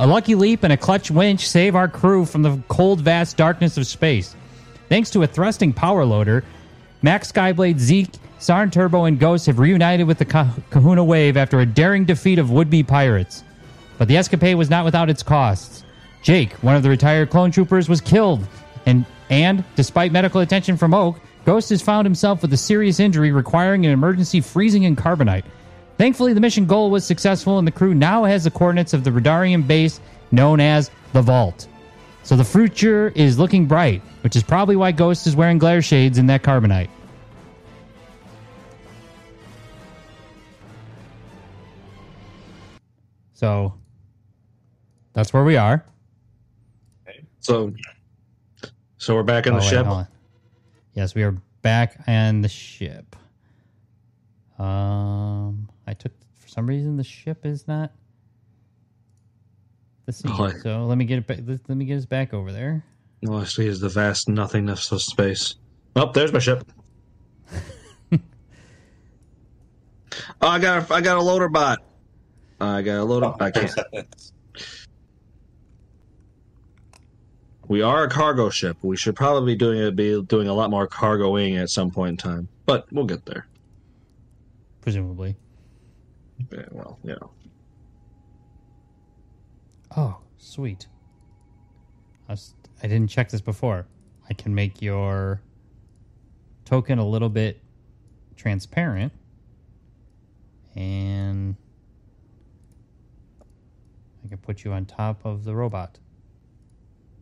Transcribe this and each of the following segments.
A lucky leap and a clutch winch save our crew from the cold, vast darkness of space. Thanks to a thrusting power loader, Mack Skyblade, Zeke, Sarn Turbo, and Ghost have reunited with the Kahuna Wave after a daring defeat of would be pirates. But the escapade was not without its costs. Jayk, one of the retired clone troopers, was killed, and and despite medical attention from Oake, Ghost has found himself with a serious injury requiring an emergency freezing in carbonite. Thankfully, the mission goal was successful, and the crew now has the coordinates of the Radarian base known as the Vault. So the future is looking bright, which is probably why Ghost is wearing glare shades in that carbonite. So that's where we are. So, so we're back in Oh, the wait, ship. Yes, we are back on the ship. Um, I took for some reason the ship is not the scene. Oh, I- so let me get it. Back, let, let me get us back over there. All I see is the vast nothingness of space. Oh, there's my ship. oh, I got a, I got a loader bot. I got a loader. I can't. We are a cargo ship. We should probably be doing it, be doing a lot more cargoing at some point in time, but we'll get there. Presumably. Yeah, well, you know. Oh, sweet. I, was, I didn't check this before. I can make your token a little bit transparent. And I can put you on top of the robot.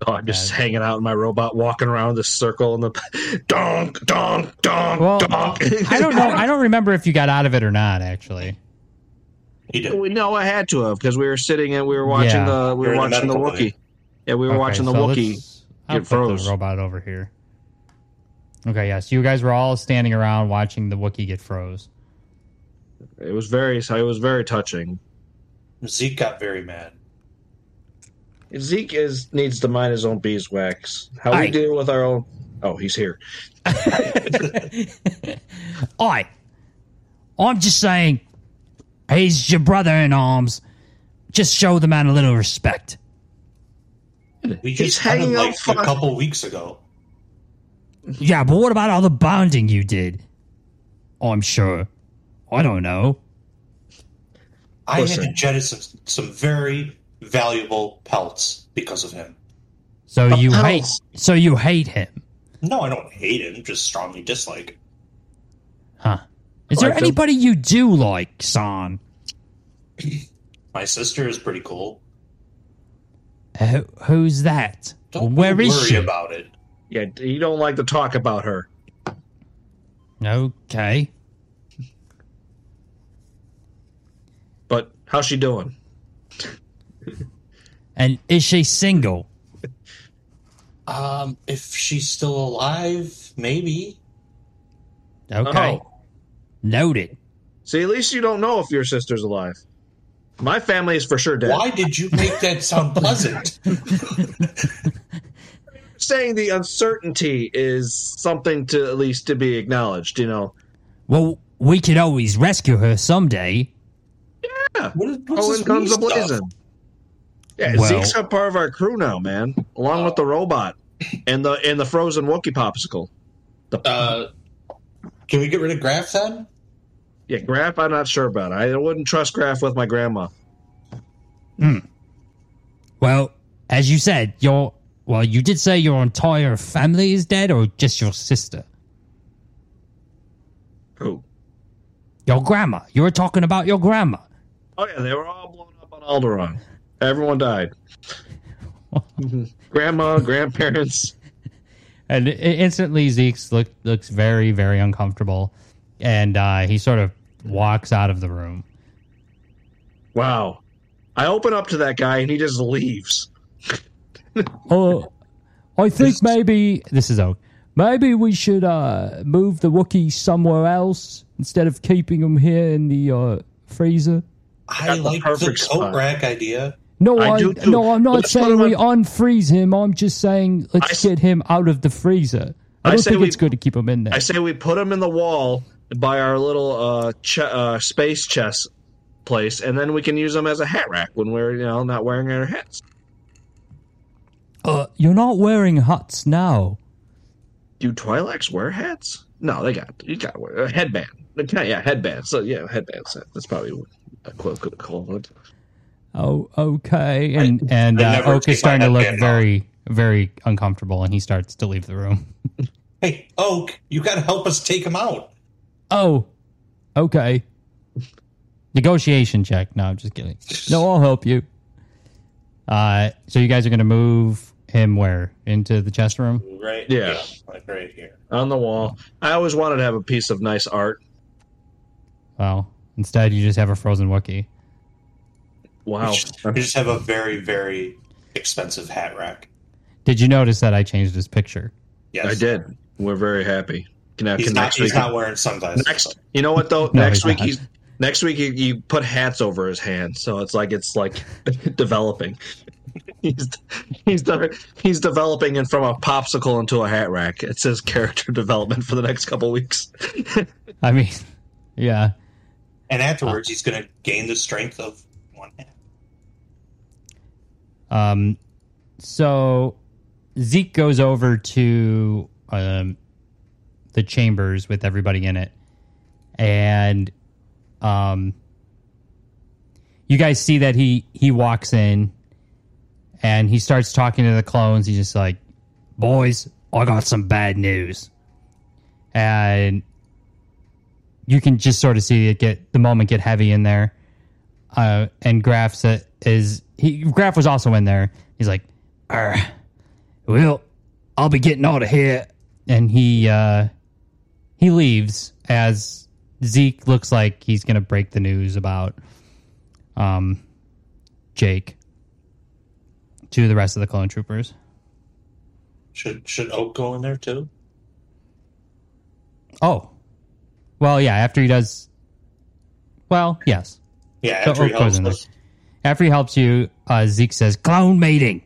Oh, I'm just hanging out in my robot, walking around the circle, and the donk, donk, donk, Well, donk. I don't know. I don't remember if you got out of it or not, actually. He did. We know I had to have because we were sitting and we were watching Yeah. the we You're were the watching the Wookiee. Yeah, we were Okay, watching the so Wookiee. get put froze. the robot over here. Okay, yes. you guys were all standing around watching the Wookiee get froze. It was very it was very touching. Zeke got very mad. Zeke is needs to mind his own beeswax. How Aye. we deal with our own. Oh, he's here. I, I'm just saying, he's your brother in arms. Just show the man a little respect. We just had him hanging out like a couple weeks ago. Yeah, but what about all the bonding you did? Oh, I'm sure. I don't know. I had Listen. to jettison some very valuable pelts because of him. So you pelts. hate. So you hate him, No, I don't hate him, just strongly dislike. huh? Is there Like him? anybody you do like, Sarn? My sister is pretty cool. Who, who's that? Don't Where worry is she? about it. Yeah, you don't like to talk about her. Okay. But how's she doing? And is she single? Um, if she's still alive, maybe. Okay. Oh. Noted. See, at least you don't know if your sister's alive. My family is for sure dead. Why did you make that sound pleasant? Saying the uncertainty is something to at least to be acknowledged. You know. Well, we could always rescue her someday. Yeah. What is, what's Oh, this and guns wee a blazing. Yeah, Well- Zeke's a part of our crew now, man, along with the robot and the and the frozen Wookiee popsicle. The Uh, can we get rid of Graf then? Yeah, Graf, I'm not sure about. I wouldn't trust Graf with my grandma. Well, as you said, your well, you did say your entire family is dead, or just your sister, Who? your grandma. You were talking about your grandma. Oh yeah, they were all blown up on Alderaan. Everyone died. Grandma, grandparents. And instantly, look, looks very, very uncomfortable, and uh, he sort of walks out of the room. Wow. I open up to that guy and he just leaves. Oh, I think maybe this is Oake. Maybe we should uh, move the Wookiee somewhere else instead of keeping him here in the uh, freezer. I the like the coat spot. rack idea. No, I I, do no, I'm not Let's saying we on- unfreeze him. I'm just saying let's s- get him out of the freezer. I I don't say think we- it's good to keep him in there. I say we put him in the wall by our little uh, ch- uh, space chess place, and then we can use them as a hat rack when we're you know not wearing our hats. Uh, you're not wearing hats now. Do Twi'leks wear hats? No, they got you got to wear a headband. Yeah, yeah, headband. So yeah, headbands. That's probably a quote could call it. Oh, okay. And and I uh, Oake is starting to look headband very very uncomfortable, and he starts to leave the room. Hey, Oake, you got to help us take him out. Oh, okay. Negotiation check. No, I'm just kidding. No, I'll help you. Uh, so you guys are gonna move him where into the chest room? Right? Yeah. like right here. on the wall. I always wanted to have a piece of nice art. Well, instead you just have a frozen Wookiee. Wow. We just, we just have a very, very expensive hat rack. Did you notice that I changed his picture? Yes, I did. We're very happy. Can, I- He's can not. next He's week? not wearing sunglasses. next, you know what though? No, next he's week not. he's next week you, you put hats over his hands, so it's like it's like developing. He's he's de- he's developing and from a popsicle into a hat rack. It says character development for the next couple weeks. I mean, yeah. And afterwards, he's going to gain the strength of one hat. Um, so Zeke goes over to um, the chambers with everybody in it, and um, you guys see that he he walks in, and he starts talking to the clones. He's just like, "Boys, I got some bad news," and you can just sort of see it get the moment get heavy in there uh, and Graf is he Graf was also in there. He's like, well, I'll be getting out of here, and he uh, he leaves as Zeke looks like he's gonna break the news about um Jayk to the rest of the clone troopers. Should should Oake go in there too? Oh, well, yeah. After he does, well, yes. Yeah, So after he Oake goes helps us. After he helps you, uh, Zeke says clone mating,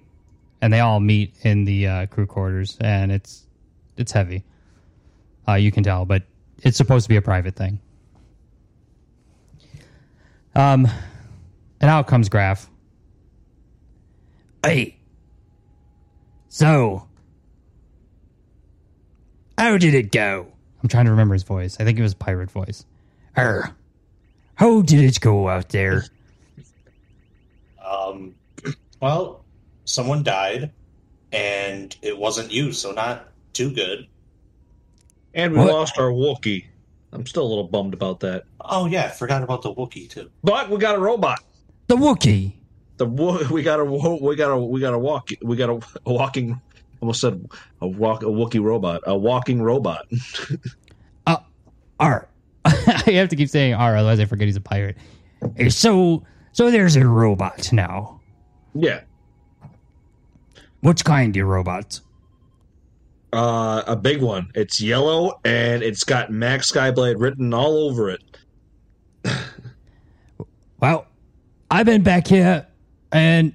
and they all meet in the uh, crew quarters, and it's it's heavy. Uh, you can tell, but it's supposed to be a private thing. Um, and out comes Graf. Hey, so how did it go? I'm trying to remember his voice. I think it was pirate voice. Er, how did it go out there? Um, well, someone died, and it wasn't you, so not too good. And we What? lost our Wookiee. I'm still a little bummed about that. Oh yeah, forgot about the Wookiee too. But we got a robot. The Wookiee. The wo- we got a we got a we got a walk we got a, a walking almost said a walk a Wookiee robot a walking robot. Uh, R. I have to keep saying R, otherwise I forget he's a pirate. So, so there's a robot now. yeah, Which kind of robot? Uh, a big one. It's yellow and it's got Mack Skyblade written all over it. Well, I've been back here, and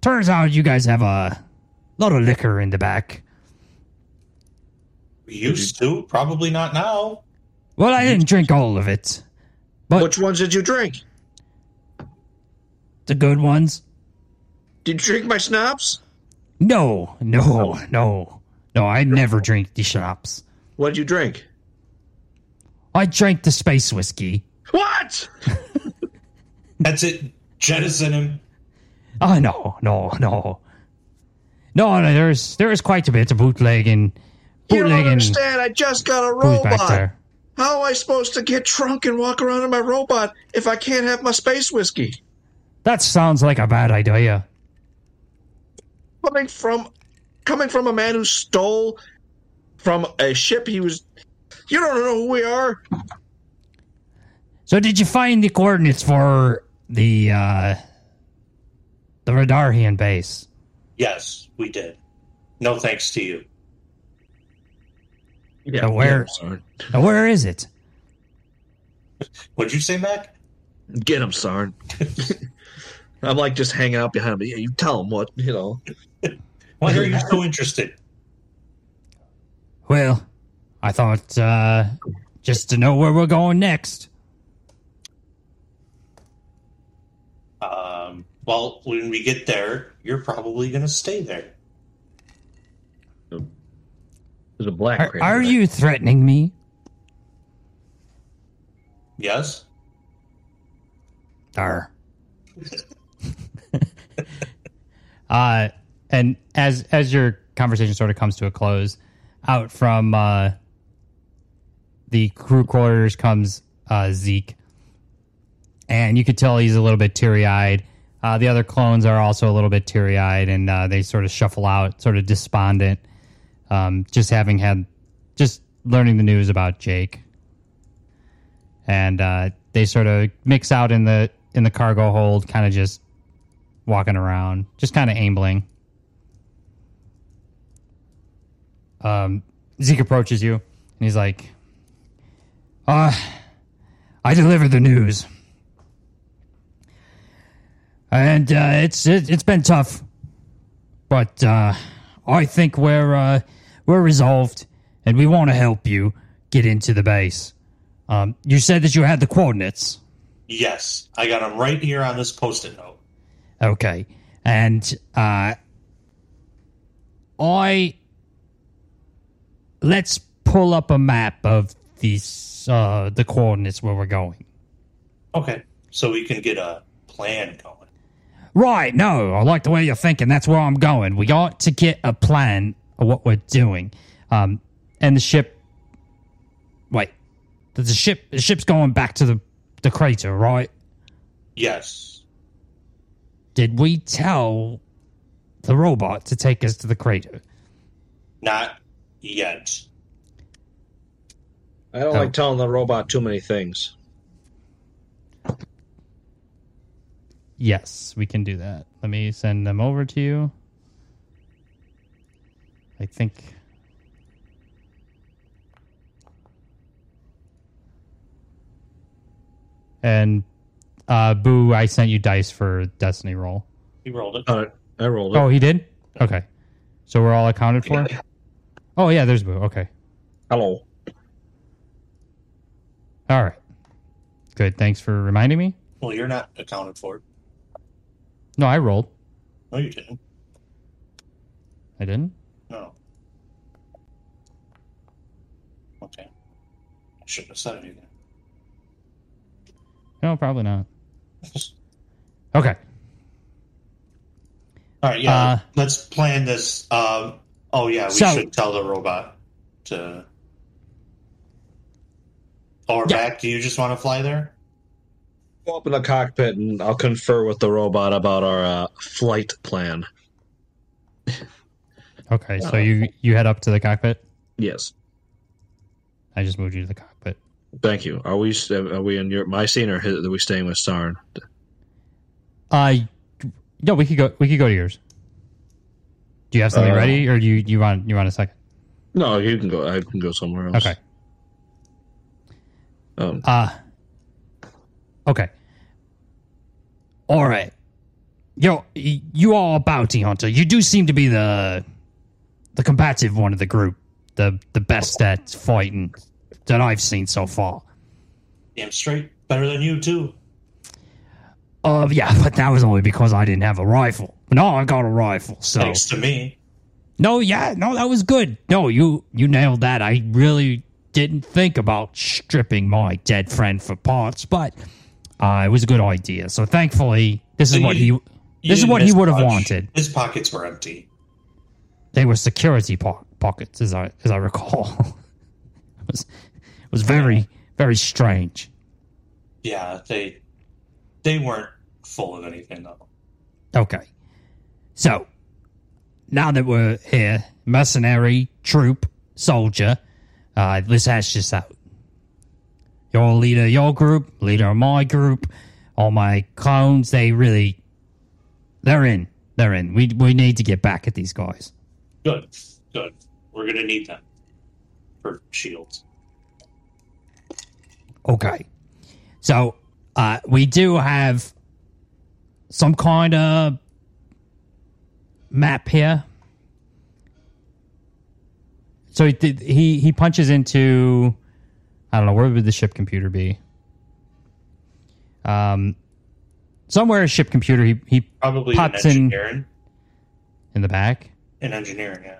turns out you guys have a lot of liquor in the back. We used to, probably not now. Well, I didn't drink all of it. But Which ones did you drink? the good ones? Did you drink my schnapps? No, no, no, no. I never drink the schnapps. What did you drink? I drank the space whiskey. What? That's it. Jettison him. Oh no, no, no, no. no there's there is quite a bit of bootlegging, You don't understand. I just got a robot. How am I supposed to get drunk and walk around in my robot if I can't have my space whiskey? That sounds like a bad idea. Coming from coming from a man who stole from a ship he was You don't know who we are? So, did you find the coordinates for the uh the Radarian base? Yes, we did. No thanks to you. Yeah, Now, where- Sarn. Now, where is it? What'd you say, Mack? Get him, Sarn. I'm like just hanging out behind him. Yeah, you tell him what, you know. Why are you so interested? Well, I thought uh just to know where we're going next. Um, Well, when we get there, you're probably going to stay there. There's a black Are, crater are you threatening me? Yes? Arr. uh, and as as your conversation sort of comes to a close, out from uh, the crew quarters comes uh, Zeke, and you could tell he's a little bit teary eyed. Uh, the other clones are also a little bit teary eyed, and uh, they sort of shuffle out, sort of despondent, um, just having had just learning the news about Jayk and uh, they sort of mix out in the in the cargo hold, kind of just walking around, just kind of ambling. Um, Zeke approaches you, and he's like, "Uh, I delivered the news, and uh, it's it, it's been tough, but uh, I think we're uh, we're resolved, and we want to help you get into the base." Um, you said that you had the coordinates. Yes. I got them right here on this post it note. Okay. And uh I let's pull up a map of these uh the coordinates where we're going. Okay. So we can get a plan going. Right, no, I like the way you're thinking. That's where I'm going. We ought to get a plan of what we're doing. Um and the ship wait. The ship the ship's going back to the the crater, right? Yes. Did we tell the robot to take us to the crater? Not yet. I don't Oh. like telling the robot too many things. Yes, we can do that. Let me send them over to you. I think. And uh Boo, I sent you dice for Destiny roll. He rolled it. All right, I rolled it. Oh, he did? Okay. So we're all accounted for? Oh yeah, there's Boo. Okay. Hello. All right. Good. Thanks for reminding me. Well, you're not accounted for. No, I rolled. No, you didn't. I didn't. No. Okay. I shouldn't have said anything. No, probably not. Okay. All right, yeah. Uh, let's plan this. Um, oh, yeah, we So- should tell the robot to. Or Yeah. back. Do you just want to fly there? Go up in the cockpit and I'll confer with the robot about our uh, flight plan. Okay. So you you head up to the cockpit. Yes. I just moved you to the cockpit. Thank you. Are we are we in your my scene or are we staying with Sarn? Uh, no, we could go. We could go to yours. Do you have something Uh, ready, or do you you want you want a second? No, you can go. I can go somewhere else. Okay. Um, Uh okay. All right. Yo, you are a bounty hunter. You do seem to be the the combative one of the group, the the best at fighting that I've seen so far. Damn straight. Better than you, too. Uh, yeah, but that was only because I didn't have a rifle. No, I got a rifle. So Thanks to me. no, yeah, no, that was good. No, you you nailed that. I really didn't think about stripping my dead friend for parts, but uh, it was a good idea. So thankfully, this is So what he you- You this is what he would have wanted. His pockets were empty. They were security po- pockets, as I as I recall. it was it was very very strange. Yeah, they they weren't full of anything though. Okay, so now that we're here, mercenary, troop, soldier, uh, let's hash this out. You're leader of your group, leader of my group. All my clones, they really, they're in. They're in. We we need to get back at these guys. Good, good. We're gonna need them for shields. Okay. So uh, we do have some kind of map here. So he did- he he punches into I don't know where would the ship computer be. Um, somewhere a ship computer. He he Probably Pops in in- in the back. In engineering, yeah.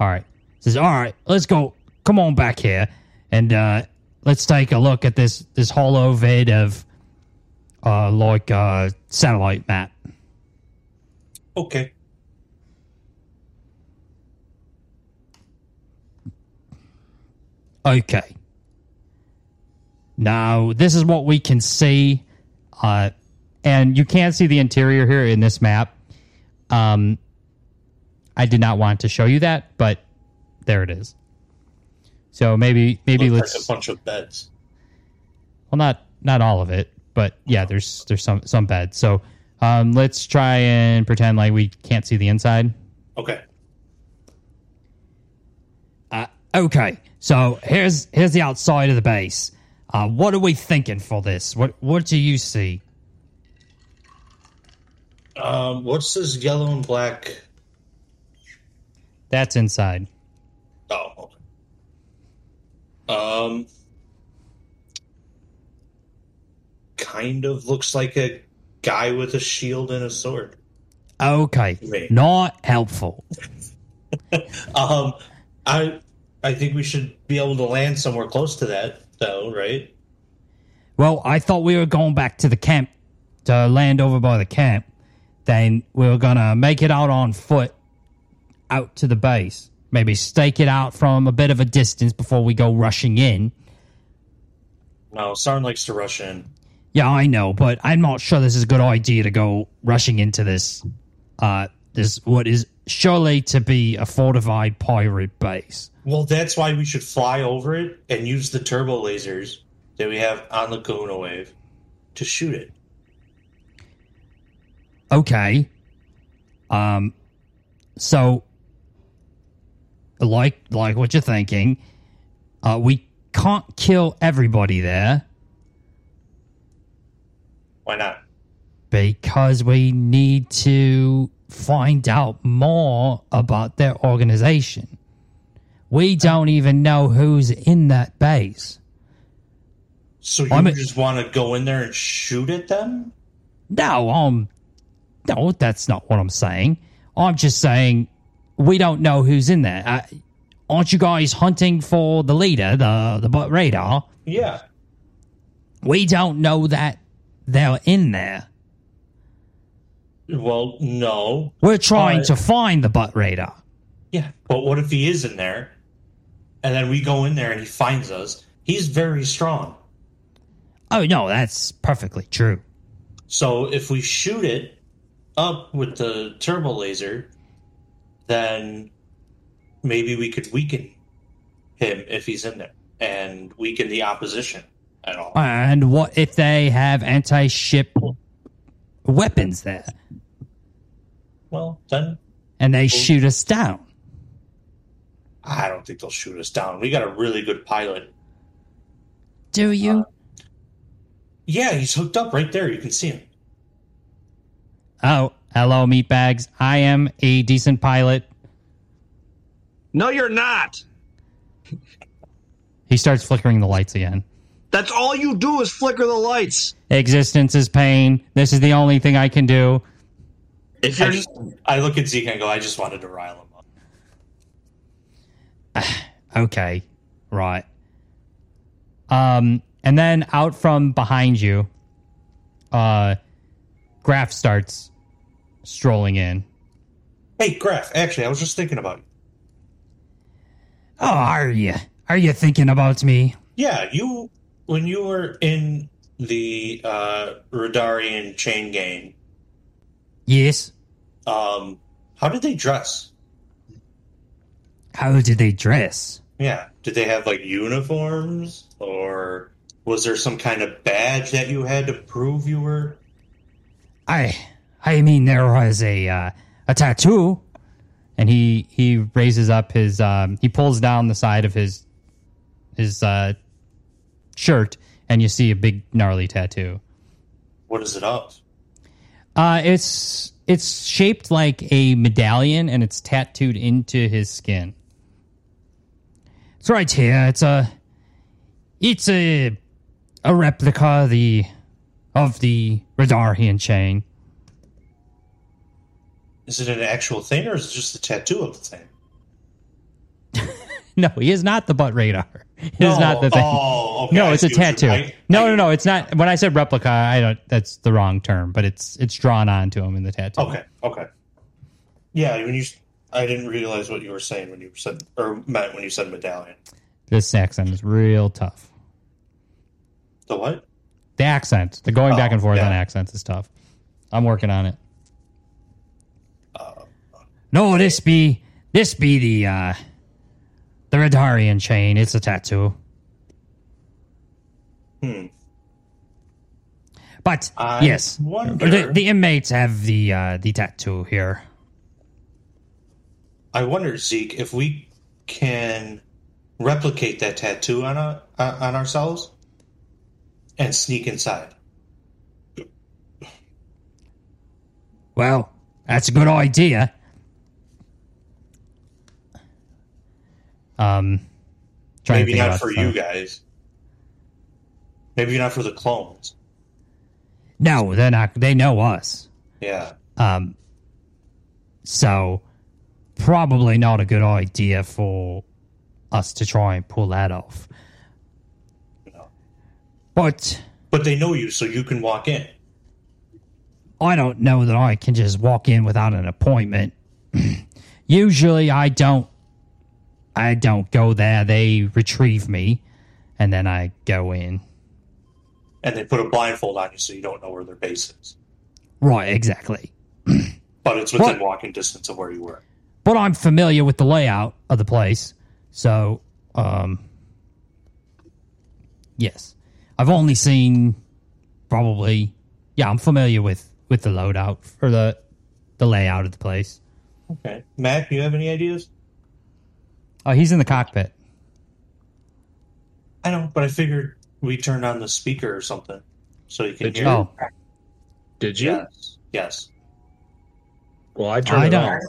All right. Says, all right, let's go. Come on back here, and uh, let's take a look at this this hollow vid of uh like uh satellite map. Okay. Okay. Now, this is what we can see. Uh, and you can't see the interior here in this map. Um, I did not want to show you that, but there it is. So maybe maybe Looks let's like a bunch of beds. well not not all of it, but yeah, there's there's some some beds. So um, let's try and pretend like we can't see the inside. Okay. Uh, okay, so here's here's the outside of the base. Uh, what are we thinking for this? What what do you see? Um, what's this yellow and black? That's inside. Oh, okay. Um, kind of looks like a guy with a shield and a sword. Okay, Wait. not helpful. Um, I I think we should be able to land somewhere close to that, though, right? Well, I thought we were going back to the camp to land over by the camp. Then we were gonna make it out on foot out to the base. Maybe stake it out from a bit of a distance before we go rushing in. No, Sarn likes to rush in. Yeah, I know, but I'm not sure this is a good idea to go rushing into this. Uh, this what is surely to be a fortified pirate base. Well, that's why we should fly over it and use the turbo lasers that we have on the Kahuna Wave to shoot it. Okay. Um. So, like, like what you're thinking, uh, we can't kill everybody there Why not? because we need to find out more about their organization. We don't even know who's in that base. So you I'm just want to go in there and shoot at them? No, um, no, that's not what I'm saying. I'm just saying we don't know who's in there. Uh, aren't you guys hunting for the leader, the the butt radar? Yeah. We don't know that they're in there. Well, no. We're trying to find the butt radar. Yeah. But what if he is in there and then we go in there and he finds us? He's very strong. Oh no, that's perfectly true. So if we shoot it up with the turbo laser, then maybe we could weaken him if he's in there and weaken the opposition at all. And what if they have anti-ship weapons there Well, then and they shoot us down? I don't think they'll shoot us down. We got a really good pilot. Do you? Uh, yeah, he's hooked up right there. You can see him. oh, hello, meatbags. I am a decent pilot. No, you're not. He starts flickering the lights again. That's all you do is flicker the lights. Existence is pain. This is the only thing I can do. If I you're just I look at Zeke and I go, I just wanted to rile him up. Okay, right. Um, and then out from behind you, uh, Graf starts strolling in. Hey, Graf, actually, I was just thinking about you. Oh, are you? Are you thinking about me? Yeah, you when you were in the uh Radarian chain gang, Yes. um, how did they dress? How did they dress? Yeah. Did they have like uniforms or was there some kind of badge that you had to prove you were I, I mean, there was a uh, a tattoo, and he he raises up his um, he pulls down the side of his his uh, shirt, and you see a big gnarly tattoo. what is it of? Uh, it's it's shaped like a medallion, and it's tattooed into his skin. It's right here. It's a it's a a replica of the of the Radarian chain. Is it an actual thing or is it just a tattoo of the thing? No, he is not the butt radar. Is No, not the thing. Oh, okay. no, it's a see what you- tattoo. I- no, I- no, no. It's not. When I said replica, I don't. That's the wrong term. But it's it's drawn onto him in the tattoo. Okay, okay. Yeah, when you, I didn't realize what you were saying when you said or meant when you said medallion. This accent is real tough. The what? The accent, the going back Oh, and forth yeah. on accents is tough. I'm working on it. Uh, No, this be this be the uh the Radarian chain. It's a tattoo. Hmm. But I yes, wonder- the, the inmates have the uh the tattoo here. I wonder, Zeke, if we can replicate that tattoo on a, uh, on ourselves and sneak inside. Well, that's a good idea. Um, trying Maybe not for you guys. Maybe not for the clones. No, they're not. They know us. Yeah. Um, so probably not a good idea for us to try and pull that off. No. But But they know you, so you can walk in. I don't know that I can just walk in without an appointment. Usually, I don't. I don't go there. They retrieve me, and then I go in. And they put a blindfold on you so you don't know where their base is. Right, exactly. But it's within walking distance of where you were. But I'm familiar with the layout of the place, so um, yes, I've only seen probably. Yeah, I'm familiar with with the loadout or the the layout of the place. Okay. Mac, you have any ideas? Oh, he's in the cockpit. I know, but I figured we turned on the speaker or something so you can Did hear. you? Oh, Did you? Yes. Yes. Well, I turned I it don't. on.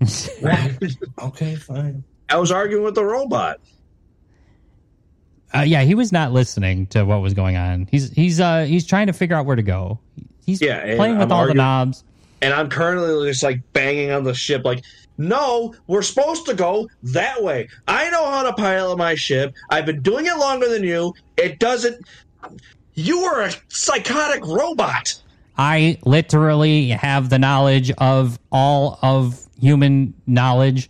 Okay, fine. I was arguing with the robot. Uh, yeah, he was not listening to what was going on. He's he's uh he's trying to figure out where to go. He's Yeah, playing with I'm all arguing- the knobs. and I'm currently just like banging on the ship, like, no, we're supposed to go that way. I know how to pilot my ship. I've been doing it longer than you. It doesn't. You are a psychotic robot. I literally have the knowledge of all of human knowledge.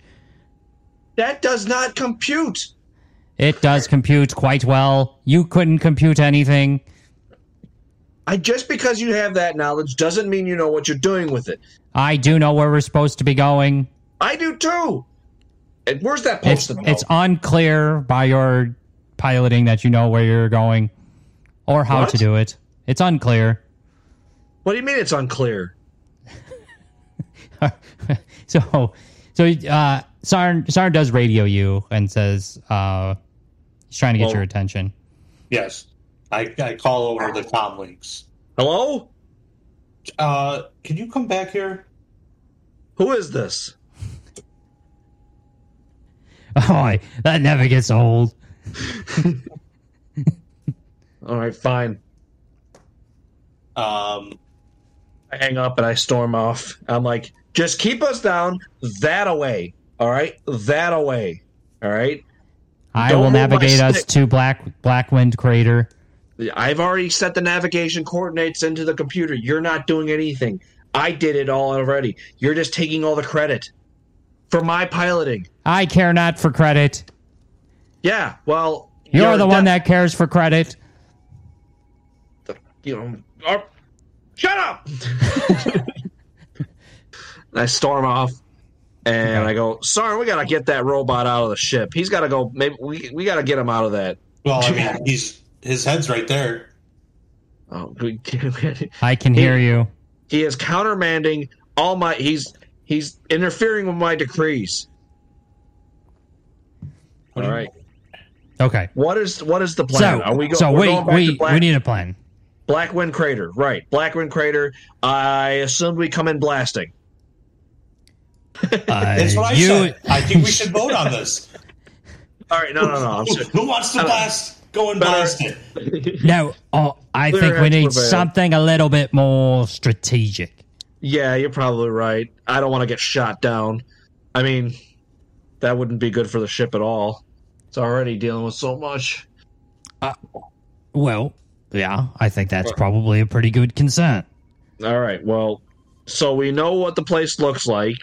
That does not compute. It does compute quite well. You couldn't compute anything. I just because you have that knowledge doesn't mean you know what you're doing with it. I do know where we're supposed to be going. I do too. And where's that It's posted? though? it's unclear by your piloting that you know where you're going or how What? to do it. It's unclear. what do you mean it's unclear? so so uh Sarn Sarn does radio you and says uh he's trying to get Well- your attention. Yes. I, I call over the comm links. Hello? Uh, can you come back here? Who is this? Oh, that never gets old. All right, fine. Um, I hang up and I storm off. I'm like, just keep us down that away. All right, that away. All right. I Don't will navigate us to Black Blackwind Crater. I've already set the navigation coordinates into the computer. You're not doing anything. I did it all already. You're just taking all the credit for my piloting. I care not for credit. Yeah, well, You're, the one that cares for credit. you know. oh, shut up! I storm off, and Okay. I go, "Sorry, we gotta get that robot out of the ship. He's gotta go. Maybe we we gotta get him out of that." well, I mean, he's his head's right there. Oh, we I can hear you. he is countermanding all my. He's he's interfering with my decrees. What All do you- right. Okay. What is what is the plan? So, Are we go, so we're we going back we, to Black, we need a plan. Blackwind Crater, right? Blackwind Crater. I assumed we come in blasting. Uh, That's what I you, said. I think we should vote on this. All right, no, no, no. I'm Who, sorry. who wants to blast? Go and blast it. No, oh, I Clear think we need prevail. something a little bit more strategic. Yeah, you're probably right. I don't want to get shot down. I mean, that wouldn't be good for the ship at all. It's already dealing with so much. Well, yeah, I think that's probably a pretty good consent. All right. Well, so we know what the place looks like.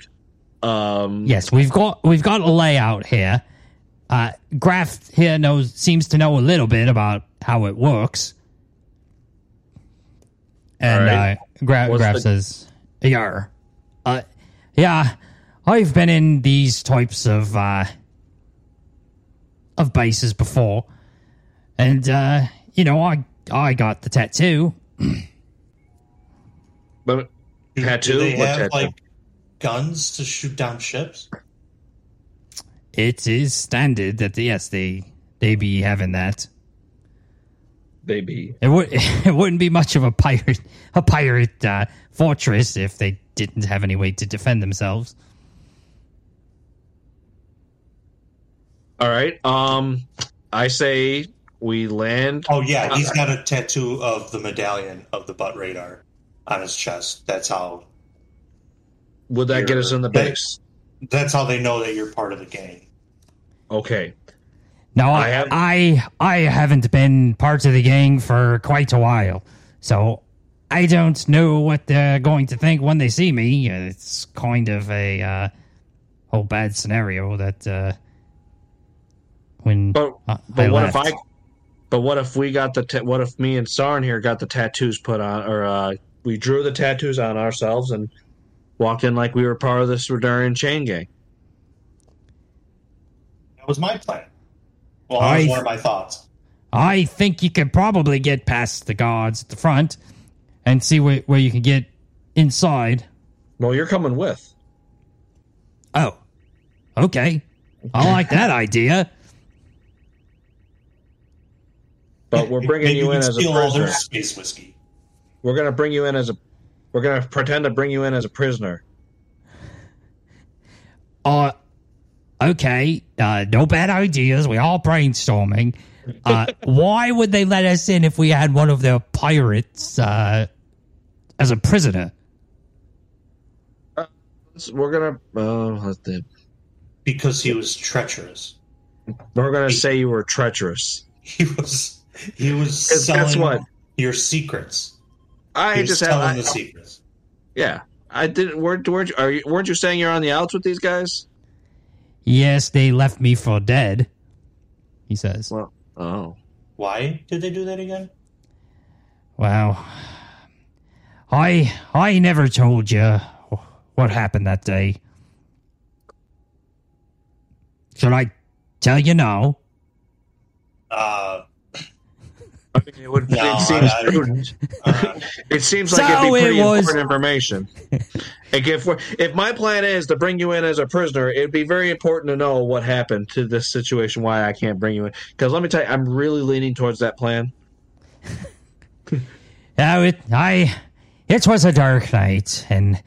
Um, Yes, we've got we've got a layout here. Uh, Graf here knows seems to know a little bit about how it works. And right. uh, Gra- Graf the- says, "Yeah, uh, yeah, I've been in these types of uh, of bases before, and uh, you know, I I got the tattoo. But Tattoo? do they What have tattoo? like guns to shoot down ships? It is standard that yes, they they be having that." Baby. It would it wouldn't be much of a pirate a pirate uh, fortress if they didn't have any way to defend themselves. All right. Um, I say we land. Oh yeah, he's got a tattoo of the medallion of the butt radar on his chest. That's how Would that get us in the base? that's how they know that you're part of the gang. Okay. Now I I have- I, I haven't been part of the gang for quite a while, so I don't know what they're going to think when they see me. It's kind of a uh, whole bad scenario that uh, when But but what if. I? But what if we got the? Ta- what if me and Sarn here got the tattoos put on, or uh, we drew the tattoos on ourselves and walked in like we were part of this Radarian chain gang? That was my plan. Well, that was I- one of my thoughts. I think you could probably get past the guards at the front and see where, where you can get inside. Well, you're coming with. Oh, okay. I like that idea. But we're bringing Maybe you in as a steal all their prisoner. space whiskey. We're gonna bring you in as a. We're gonna pretend to bring you in as a prisoner. Uh, okay. Uh, no bad ideas. We all brainstorming. Uh, why would they let us in if we had one of their pirates uh, as a prisoner? So We're gonna. Uh, let's Because he was treacherous. we're gonna say you were treacherous. He was he was 'Cause selling guess what? your secrets. I He was just have. telling I, the secrets. yeah, I didn't. Weren't, weren't you? Are you? Weren't you saying you're on the outs with these guys? Yes, they left me for dead. He says. Well, oh. Why did they do that again? Well, I I never told you what happened that day. Should I tell you now? Uh, I mean, it would. No, it seems I- I- prudent. uh, It seems like So it'd be pretty it was- important information. like if we're, if my plan is to bring you in as a prisoner, it'd be very important to know what happened to this situation. Why I can't bring you in? Because let me tell you, I'm really leaning towards that plan. Oh, it I it was a dark night, and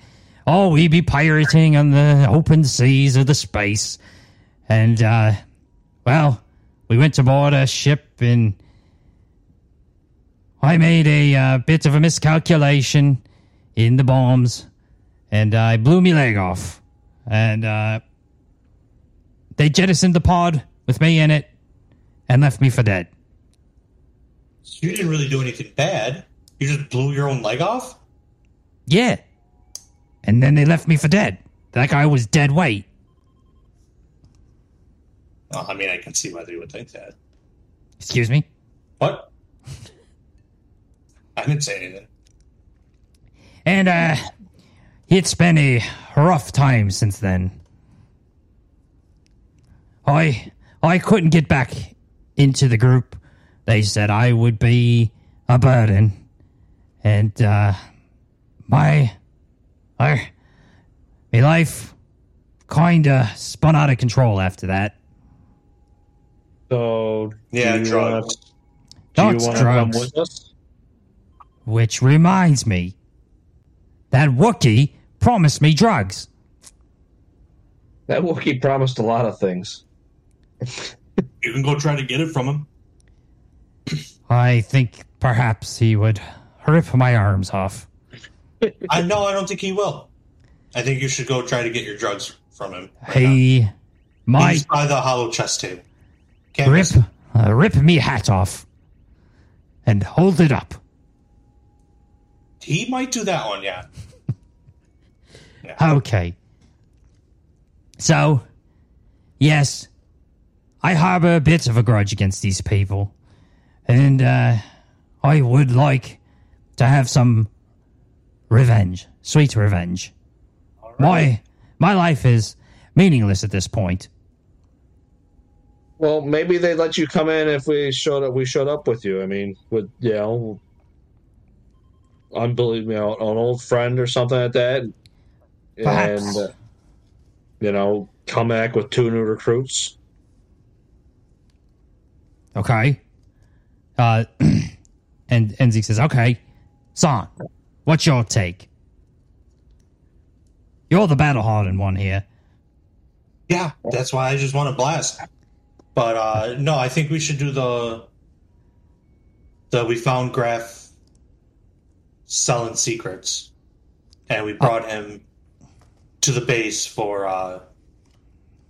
oh, we be pirating on the open seas of the space, and uh, well, we went aboard a ship, and I made a uh, bit of a miscalculation in the bombs, and I blew me leg off, and uh, they jettisoned the pod with me in it, and left me for dead. you didn't really do anything bad. You just blew your own leg off. Yeah. And then they left me for dead. That guy was dead weight. Well, I mean, I can see why they would think that. Excuse me? What? I didn't say anything. And, uh, it's been a rough time since then. I, I couldn't get back into the group. They said I would be a burden. And, uh, my, I, my life kinda spun out of control after that. So Yeah, do you drugs. Wanna, do you want to come drugs. with us? Which reminds me, that Wookiee promised me drugs. That Wookiee promised a lot of things. You can go try to get it from him. I think perhaps he would rip my arms off. I no, I don't think he will. I think you should go try to get your drugs from him. right now. He might He's by the holochess table. Can't rip uh, rip me hat off and hold it up. He might do that one, yeah. Okay. So, yes, I harbor a bit of a grudge against these people, and uh, I would like to have some revenge, sweet revenge. My my life is meaningless at this point. Well, maybe they'd let you come in if we showed up. We showed up with you. I mean, with you know, unbelievable, you know, an old friend or something like that, Perhaps. and uh, you know, come back with two new recruits. Okay. Uh, and and Zeke says, "Okay, son, what's your take? You're the battle-hardened one here." Yeah, that's why I just want to blast. But uh no, I think we should do the the we found Graf selling secrets. And we brought him to the base for uh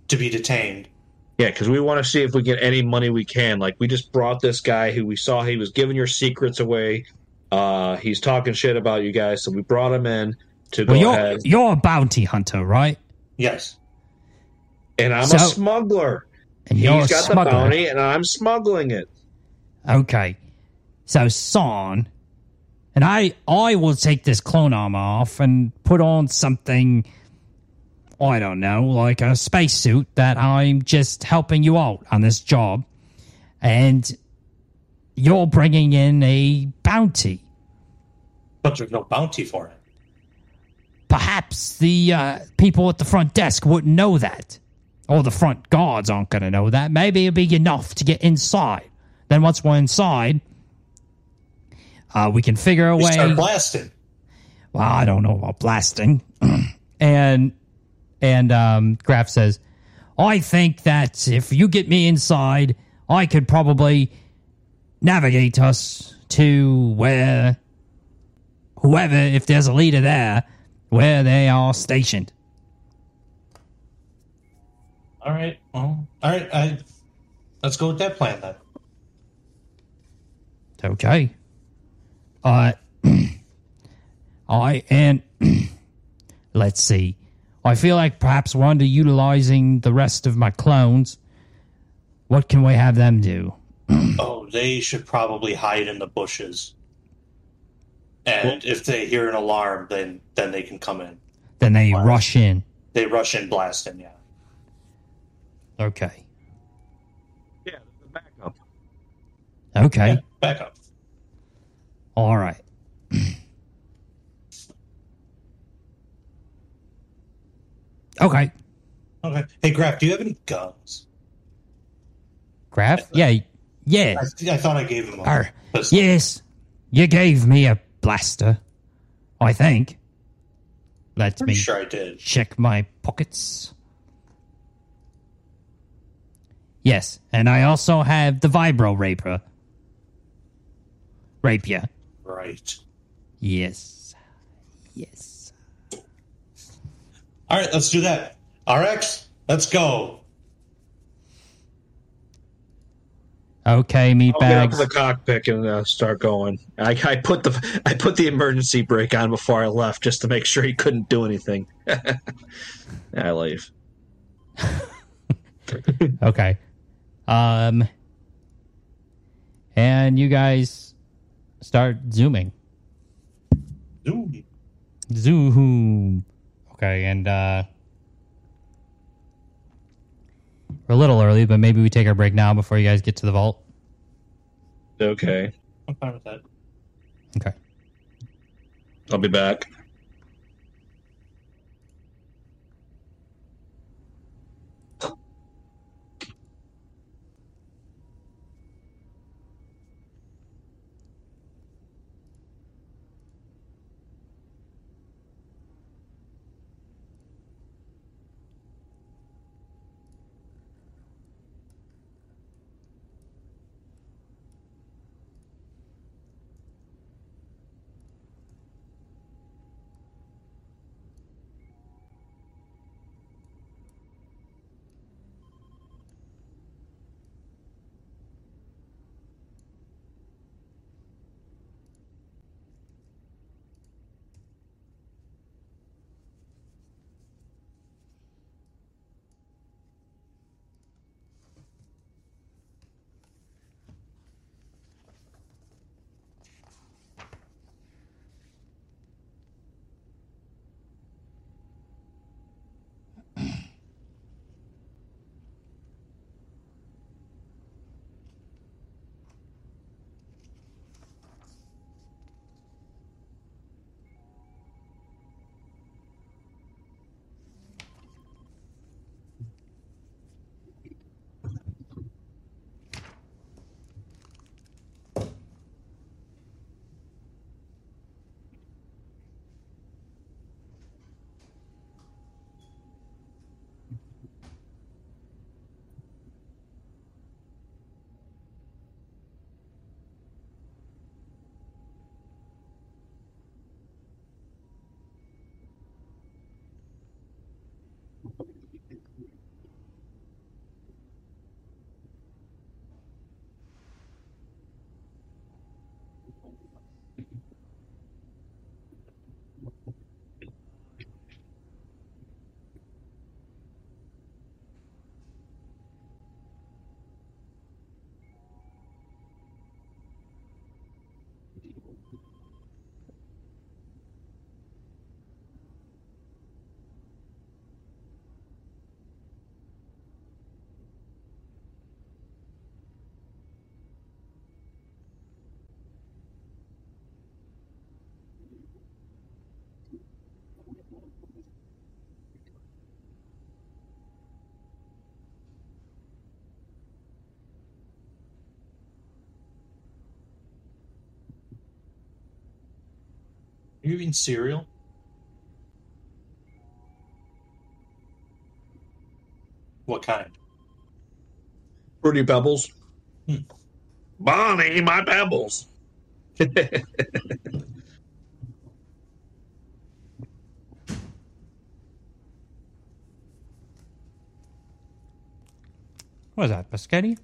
to be detained. Yeah, because we want to see if we get any money we can. Like we just brought this guy who we saw he was giving your secrets away. Uh, he's talking shit about you guys, so we brought him in to go you're ahead. you're a bounty hunter, right? Yes. And I'm So- a smuggler. And He's you're a got the bounty, and I'm smuggling it. Okay. So, son, and I I will take this clone armor off and put on something I don't know, like a spacesuit that I'm just helping you out on this job. And you're bringing in a bounty. But there's no bounty for it. Perhaps the uh, people at the front desk wouldn't know that. Or the front guards aren't going to know that. Maybe it'll be enough to get inside. Then once we're inside, uh, we can figure a We way. start blasting. well, I don't know about blasting. and and um, Graf says, I think that if you get me inside, I could probably navigate us to where whoever, if there's a leader there, where they are stationed. All right. Well, all right. I let's go with that plan then. Okay. Uh, I and let's see. I feel like perhaps we're underutilizing the rest of my clones. What can we have them do? Oh, they should probably hide in the bushes. And if they hear an alarm, then then they can come in. Then they rush in. They rush in blasting, yeah. Okay. Yeah, backup. Okay. Yeah, back up. All right. okay. Okay. Hey, Graf, do you have any guns? Graf? Yeah. Yeah. I, I thought I gave him a Arr. Yes. You gave me a blaster. I think. Let Pretty me sure I did. check my pockets. Yes, and I also have the vibro rapier. Rapier. Right. Yes. Yes. All right, let's do that. RX, let's go. Okay, I'll get up to meatbags. the cockpit and uh, start going. I, I put the I put the emergency brake on before I left just to make sure he couldn't do anything. I leave. Okay. Um and you guys start zooming. Ooh. Zoom. Okay, and uh we're a little early, but maybe we take our break now before you guys get to the vault. Okay, I'm fine with that. Okay. I'll be back. You eating cereal? What kind? Fruity Pebbles. Hmm. Bonnie, my pebbles. What is that? Biscotti?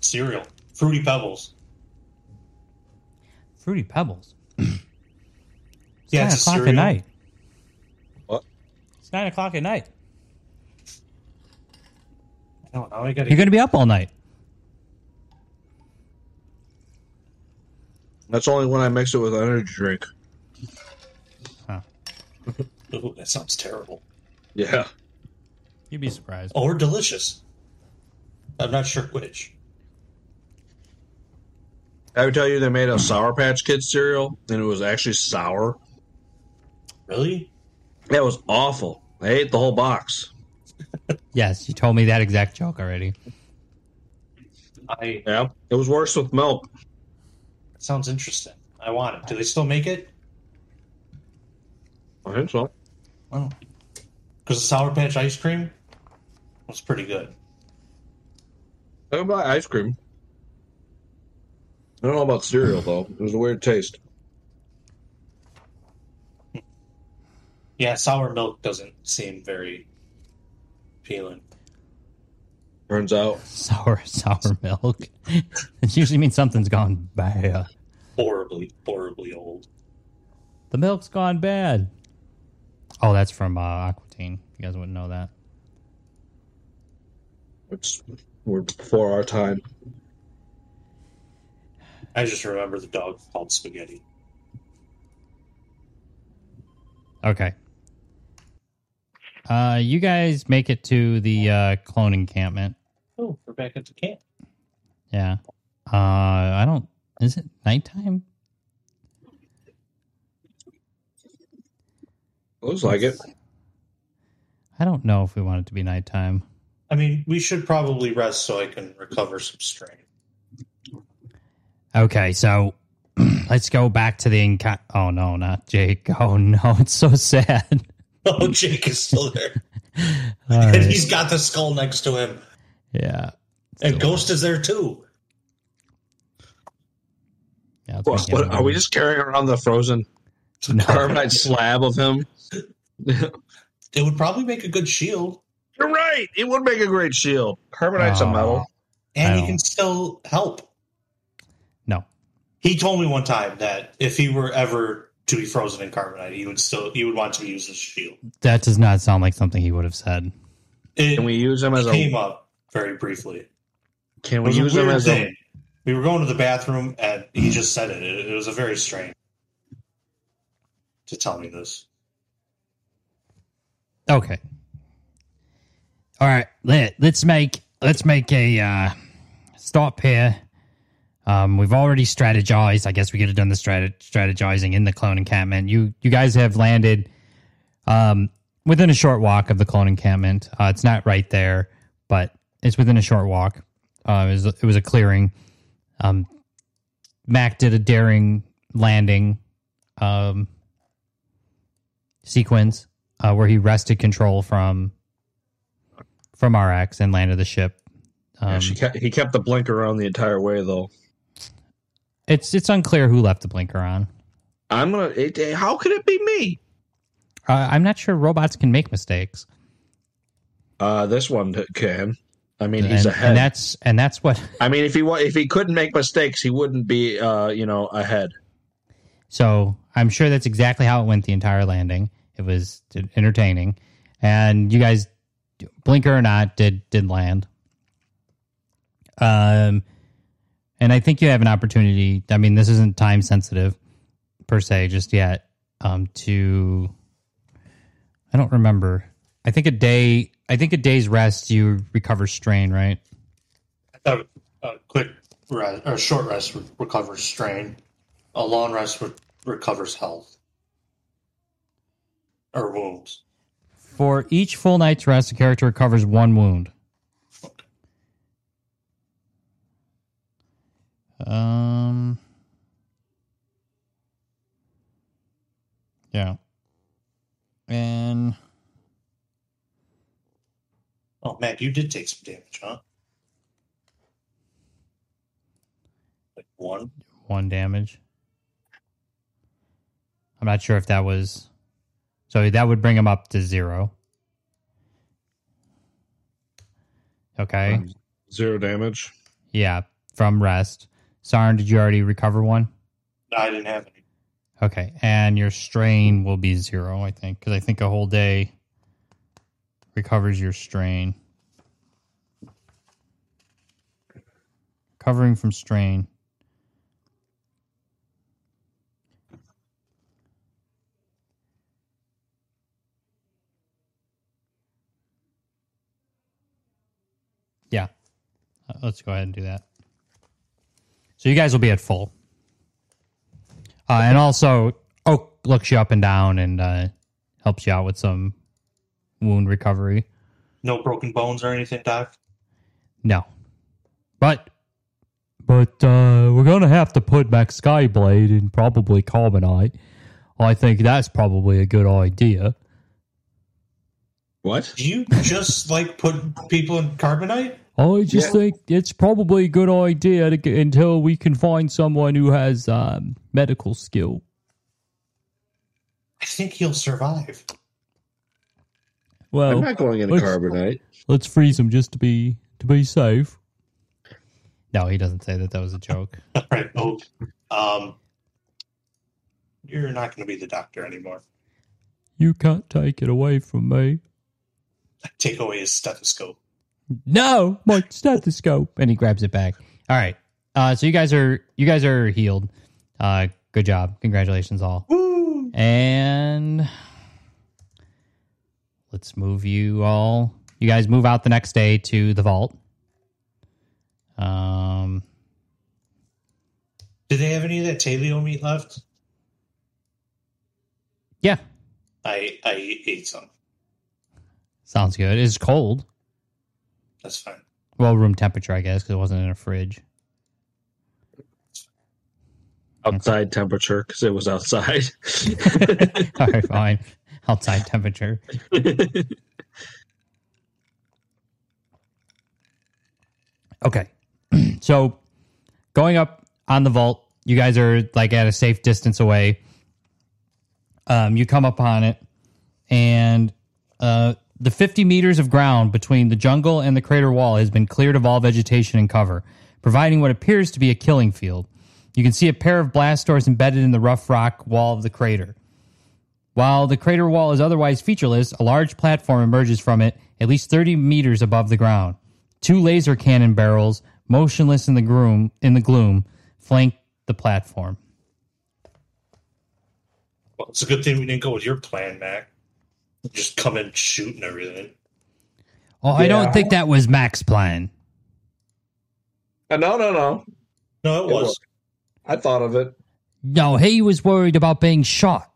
Cereal. Fruity Pebbles. Fruity Pebbles. It's Yeah, nine it's o'clock at night. What? It's nine o'clock at night. No, now I gotta You're going to be up all night. That's only when I mix it with an energy drink. Ooh, that sounds terrible. Yeah. You'd be surprised. Or delicious. I'm not sure which. I would tell you they made a Sour Patch Kids cereal, and it was actually sour. Really? That was awful. I ate the whole box. Yes, you told me that exact joke already. I Yeah. It was worse with milk. that sounds interesting. I want it. Do they still make it? I think so. Well, Because the Sour Patch ice cream was pretty good. I would buy ice cream. I don't know about cereal though. It was a weird taste. Yeah, sour milk doesn't seem very appealing. Turns out. Sour, sour milk. it usually means something's gone bad. Horribly, horribly old. The milk's gone bad. Oh, that's from uh, Aquatine. You guys wouldn't know that. It's we're before our time. I just remember the dog called Spaghetti. Okay. Uh, you guys make it to the uh, clone encampment. Oh, we're back at the camp. Yeah. Uh, I don't. Is it nighttime? Looks like it. I don't know if we want it to be nighttime. I mean, we should probably rest so I can recover some strain. Okay, so let's go back to the enca- Oh no, not Jayk. Oh no, it's so sad. Oh, Jayk is still there. And right. he's got the skull next to him. Yeah. And Ghost is there too. yeah let's What, make it what, are we just carrying around the frozen No. carbide slab of him? It would probably make a good shield. You're right. It would make a great shield. Carbonite's a Oh. metal. And I he can still help. No. He told me one time that if he were ever to be frozen in carbonite, he would still he would want to use his shield. That does not sound like something he would have said. It Can we use him as came a? up very briefly. Can we use a him weird as a? We were going to the bathroom and he just said it. It, it was a very strange to tell me this. Okay. All right. Let, let's make let's make a uh, stop here. Um, we've already strategized. I guess we could have done the strat- strategizing in the clone encampment. You you guys have landed um, within a short walk of the clone encampment. Uh, it's not right there, but it's within a short walk. Uh, it, was, it was a clearing. Um, Mack did a daring landing um, sequence uh, where he wrested control from from RX and landed the ship. Um, Yeah, kept, he kept the blinker on the entire way though. It's it's unclear who left the blinker on. I'm gonna. It, it- how could it be me? Uh, I'm not sure robots can make mistakes. Uh, this one can. I mean, he's and, ahead. and that's and that's what. I mean, if he wa- if he couldn't make mistakes, he wouldn't be, uh, you know, ahead. So I'm sure that's exactly how it went the entire landing. It was entertaining, and you guys, blinker or not, did did land. Um, and I think you have an opportunity. I mean, this isn't time sensitive per se just yet. Um, to I don't remember. I think a day. I think a day's rest you recover strain, right? A quick rest or short rest re- recovers strain. A long rest re- recovers health or wounds. For each full night's rest, the character recovers one wound. Um. Yeah. And Oh man, you did take some damage, huh? Like one. one damage. I'm not sure if that was. So that would bring him up to zero. Okay. Zero damage. Yeah, from rest. Sarn, did you already recover one? No, I didn't have any. Okay, and your strain will be zero, I think, because I think a whole day recovers your strain. Recovering from strain. Yeah, Uh, let's go ahead and do that. So you guys will be at full. Uh, and also, Oake looks you up and down and uh, helps you out with some wound recovery. No broken bones or anything, Doc. No, but but uh, we're gonna have to put back Skyblade and probably Carbonite. I think that's probably a good idea. What? Do you just like put people in carbonite? I just Yeah. think it's probably a good idea to get, until we can find someone who has um, medical skill. I think he'll survive. Well, I'm not going into let's- carbonite. let's freeze him just to be to be safe. No, he doesn't say that. That was a joke. All right, oh, um, you're not going to be the doctor anymore. You can't take it away from me. Take away his stethoscope. No, my stethoscope. And he grabs it back. All right. Uh, so you guys are you guys are healed. Uh, good job. Congratulations all. Woo! And let's move you all. You guys move out the next day to the vault. Um, Did they have any of that Talio meat left? yeah, I I ate some. sounds good. It's cold. That's fine. Well, room temperature, I guess, because it wasn't in a fridge. Outside temperature because it was outside. all right, fine. Outside temperature. Okay. so going up on the vault, you guys are like at a safe distance away. Um, you come upon it, and uh, the 50 meters of ground between the jungle and the crater wall has been cleared of all vegetation and cover, providing what appears to be a killing field. You can see a pair of blast doors embedded in the rough rock wall of the crater. While the crater wall is otherwise featureless, a large platform emerges from it at least 30 meters above the ground. Two laser cannon barrels, motionless in the gloom, in the gloom, flank the platform. Well, it's a good thing we didn't go with your plan, Mack. Just come in shooting everything. Oh, I Yeah. don't think that was Mack's plan. Uh, no, no, no. No, it It was. was. I thought of it. No, he was worried about being shot.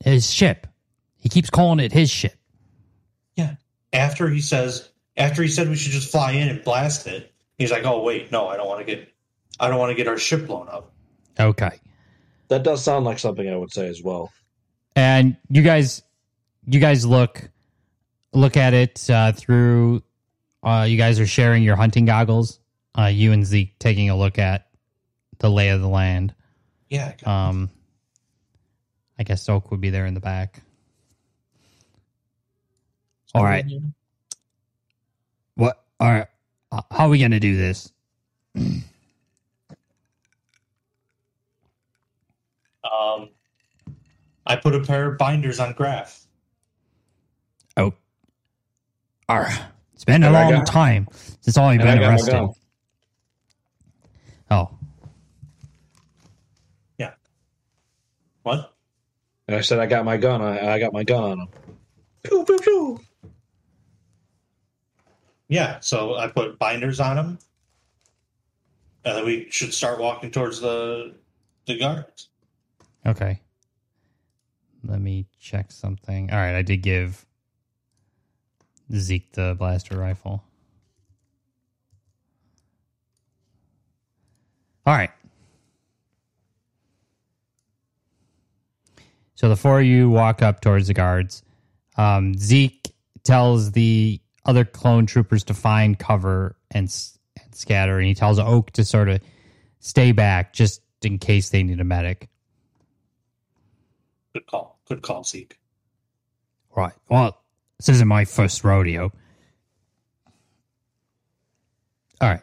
His ship. He keeps calling it his ship. Yeah. After he says, after he said we should just fly in and blast it, he's like, "Oh wait, no, I don't want to get, I don't want to get our ship blown up." Okay. That does sound like something I would say as well. and you guys you guys look look at it uh, through uh, you guys are sharing your hunting goggles uh, you and zeke taking a look at the lay of the land. Yeah. I um i guess Oake would be there in the back. All right. what all right. Uh, how are we gonna do this? Um, I put a pair of binders on Graf. Oh all right it's been a And long got- time since i've And been arrested Oh. Yeah. What? And I said I got my gun. I, I got my gun on him. Pew, pew, pew. Yeah. So I put binders on him, and then we should start walking towards the the guards. Okay. Let me check something. All right, I did give Zeke the blaster rifle. All right. So the four of you walk up towards the guards. Um, Zeke tells the other clone troopers to find cover and, and scatter, and he tells Oake to sort of stay back just in case they need a medic. Good call. Good call, Zeke. Right. Well, this isn't my first rodeo. All right.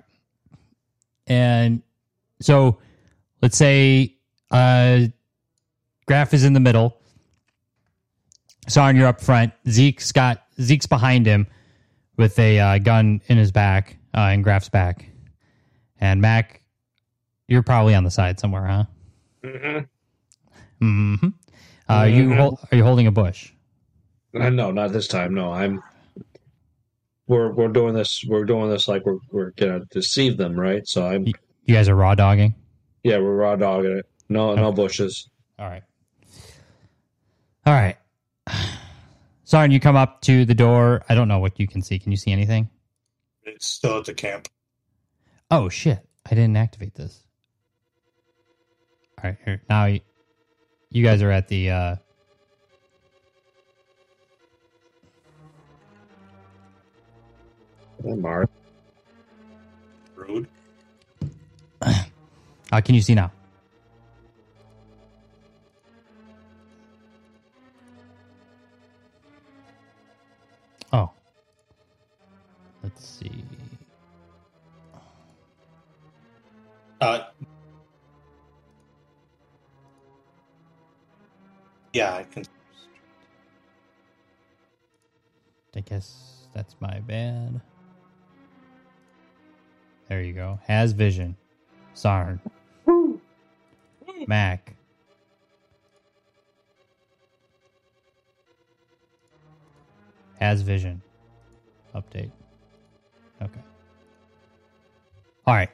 And so let's say uh Graf is in the middle. Sarn, you're up front. Zeke's got Zeke's behind him with a uh, gun in his back, uh, in Graf's back. And Mack, you're probably on the side somewhere, huh? Mm-hmm. Mm-hmm. Uh, are you hol- are you holding a bush? Uh, no, not this time. No, I'm. We're we're doing this. We're doing this like we're we're gonna deceive them, right? So I'm. You guys are raw dogging. Yeah, we're raw dogging it. No, no bushes. All right. All right. Sarn, you come up to the door. I don't know what you can see. Can you see anything? It's still at the camp. Oh shit! I didn't activate this. All right, here now. You, you guys are at the. uh Hey, Mark. Road. uh, Can you see now? Oh. Let's see. Uh, yeah, I can. I guess that's my bad. There you go. Has vision. Sarn. Mack. Has vision. Update. Okay. All right.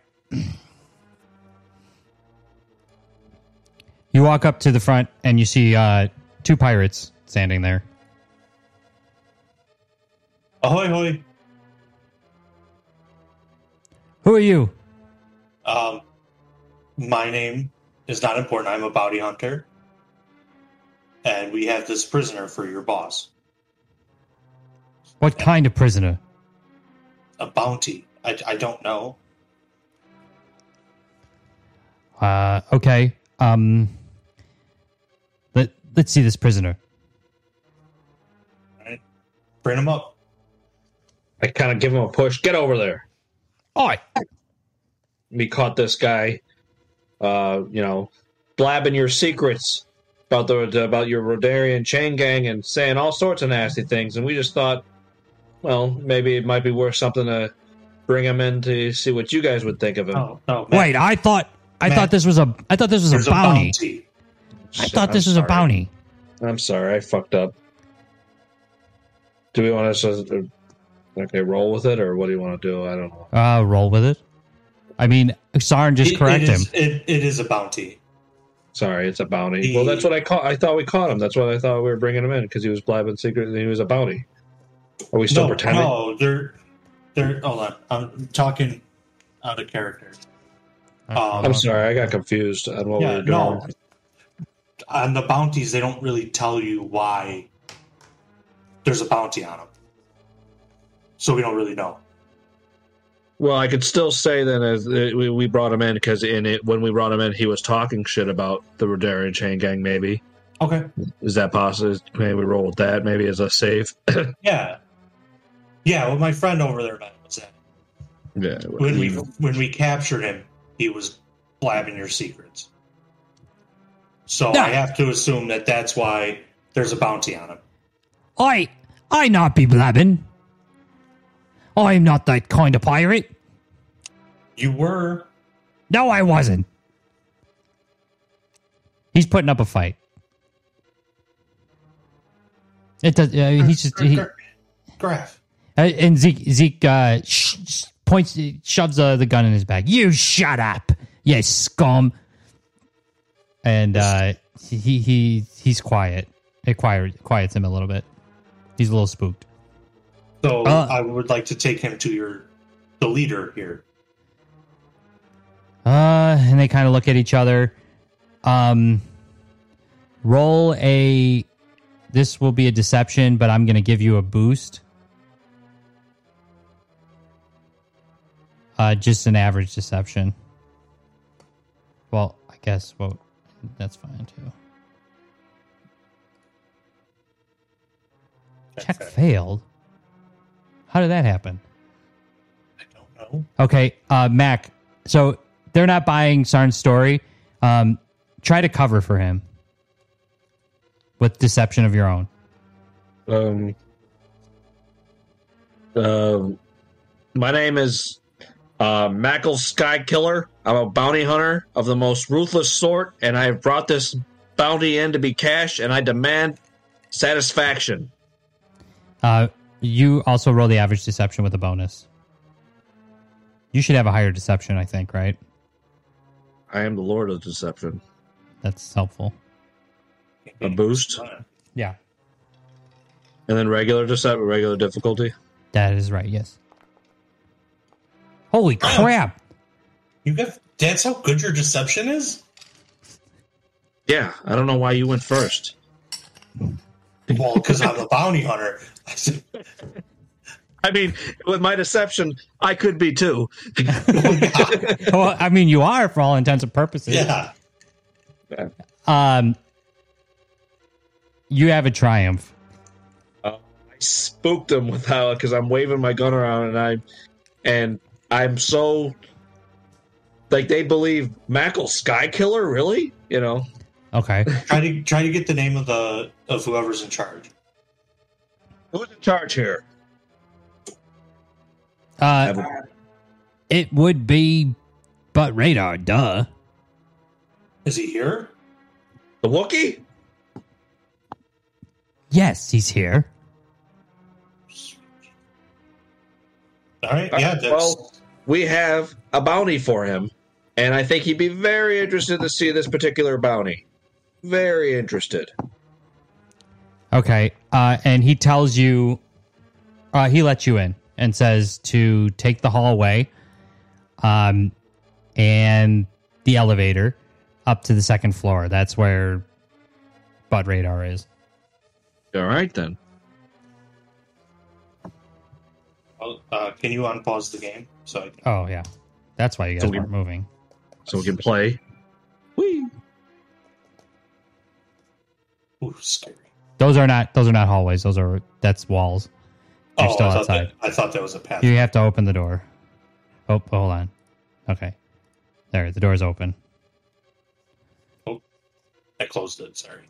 you walk up to the front and you see uh, two pirates standing there. Ahoy, hoy. Who are you? Um, my name is not important. I'm a bounty hunter, and we have this prisoner for your boss. What kind of prisoner? A bounty. I, I don't know. Uh, okay. Um, let let's see this prisoner. Bring him up. I kind of give him a push. Get over there. Oi! We caught this guy. Uh, you know, blabbing your secrets about the about your Radarian chain gang and saying all sorts of nasty things, and we just thought, well, maybe it might be worth something to bring him in to see what you guys would think of him. Oh no! Matt, Wait, I thought I Matt. thought this was a I thought this was there's a a bounty. bounty. I thought this I'm was a bounty. I'm sorry, I fucked up. Do we want to okay roll with it, or what do you want to do? I don't know. Uh, roll with it. I mean, Sarn just It- correct it him. It, it is a bounty. Sorry, it's a bounty. The- Well, that's what I caught. I thought we caught him. That's what I thought we were bringing him in because he was blabbing secret and he was a bounty. Are we still no, pretending? no, they're they're. Hold on, I'm talking out of character. Um, I'm sorry, I got confused on what we yeah, were doing. no. On the bounties, they don't really tell you why there's a bounty on them, so we don't really know. Well, I could still say that as uh, we, we brought him in because in it when we brought him in, he was talking shit about the Radarian chain gang. Maybe Okay. is that possible? Maybe we roll with that. Maybe as a save. Yeah. Yeah. Well, my friend over there man, was that yeah. when we when we captured him, he was blabbing your secrets. So No. I have to assume that that's why there's a bounty on him. I I not be blabbing. I'm not that kind of pirate. You were No, I wasn't. He's putting up a fight. It does. Uh, he's just he, uh, Graf. and Zeke Zeke uh, sh- sh- points shoves uh, the gun in his back. You shut up, you scum. And uh, he he he's quiet. It quiet quiets him a little bit. He's a little spooked. So Uh. I would like to take him to your the leader here. Uh, and they kind of look at each other. Um, roll a. This will be a deception, but I'm going to give you a boost. Uh, just an average deception. Well, I guess well, that's fine too. Check failed. How did that happen? I don't know. Okay, uh, Mack. So they're not buying Sarn's story. Um, try to cover for him with deception of your own. Um, um, my name is uh, Mackle Sky Killer. I'm a bounty hunter of the most ruthless sort, and I have brought this bounty in to be cashed, and I demand satisfaction. Uh, you also roll the average deception with a bonus. You should have a higher deception, I think, right? I am the Lord of Deception. That's helpful. A boost, Yeah, and then regular deception, regular difficulty. that is right. Yes. Holy crap! You got that's how good your deception is? Yeah, I don't know why you went first. Well, because I'm a bounty hunter. I mean, with my deception, I could be too. well, I mean, you are for all intents and purposes. yeah. Um, you have a triumph. I spooked them with how because I'm waving my gun around and I and I'm so like they believe Mackle Sky Killer really you know Okay. Try to try to get the name of the of whoever's in charge. Who's in charge here? Uh, it would be, but radar. Duh. Is he here? The Wookiee? Yes, he's here. All right. Yeah. That's, well, we have a bounty for him, and I think he'd be very interested to see this particular bounty. Very interested. Okay. Uh, and he tells you, uh, he lets you in and says to take the hallway, um, and the elevator up to the second floor. That's where butt Radar is. All right then. uh, can you unpause the game? So I can, Oh yeah, that's why you guys So we- weren't moving. So we can play. Whee! ooh, scary. Those are not those are not hallways. Those are that's walls. You're oh, still I thought, outside. that, I thought that was a path. You have to open the door. Oh, hold on. Okay, there. The door's open. Oh, I closed it. Sorry.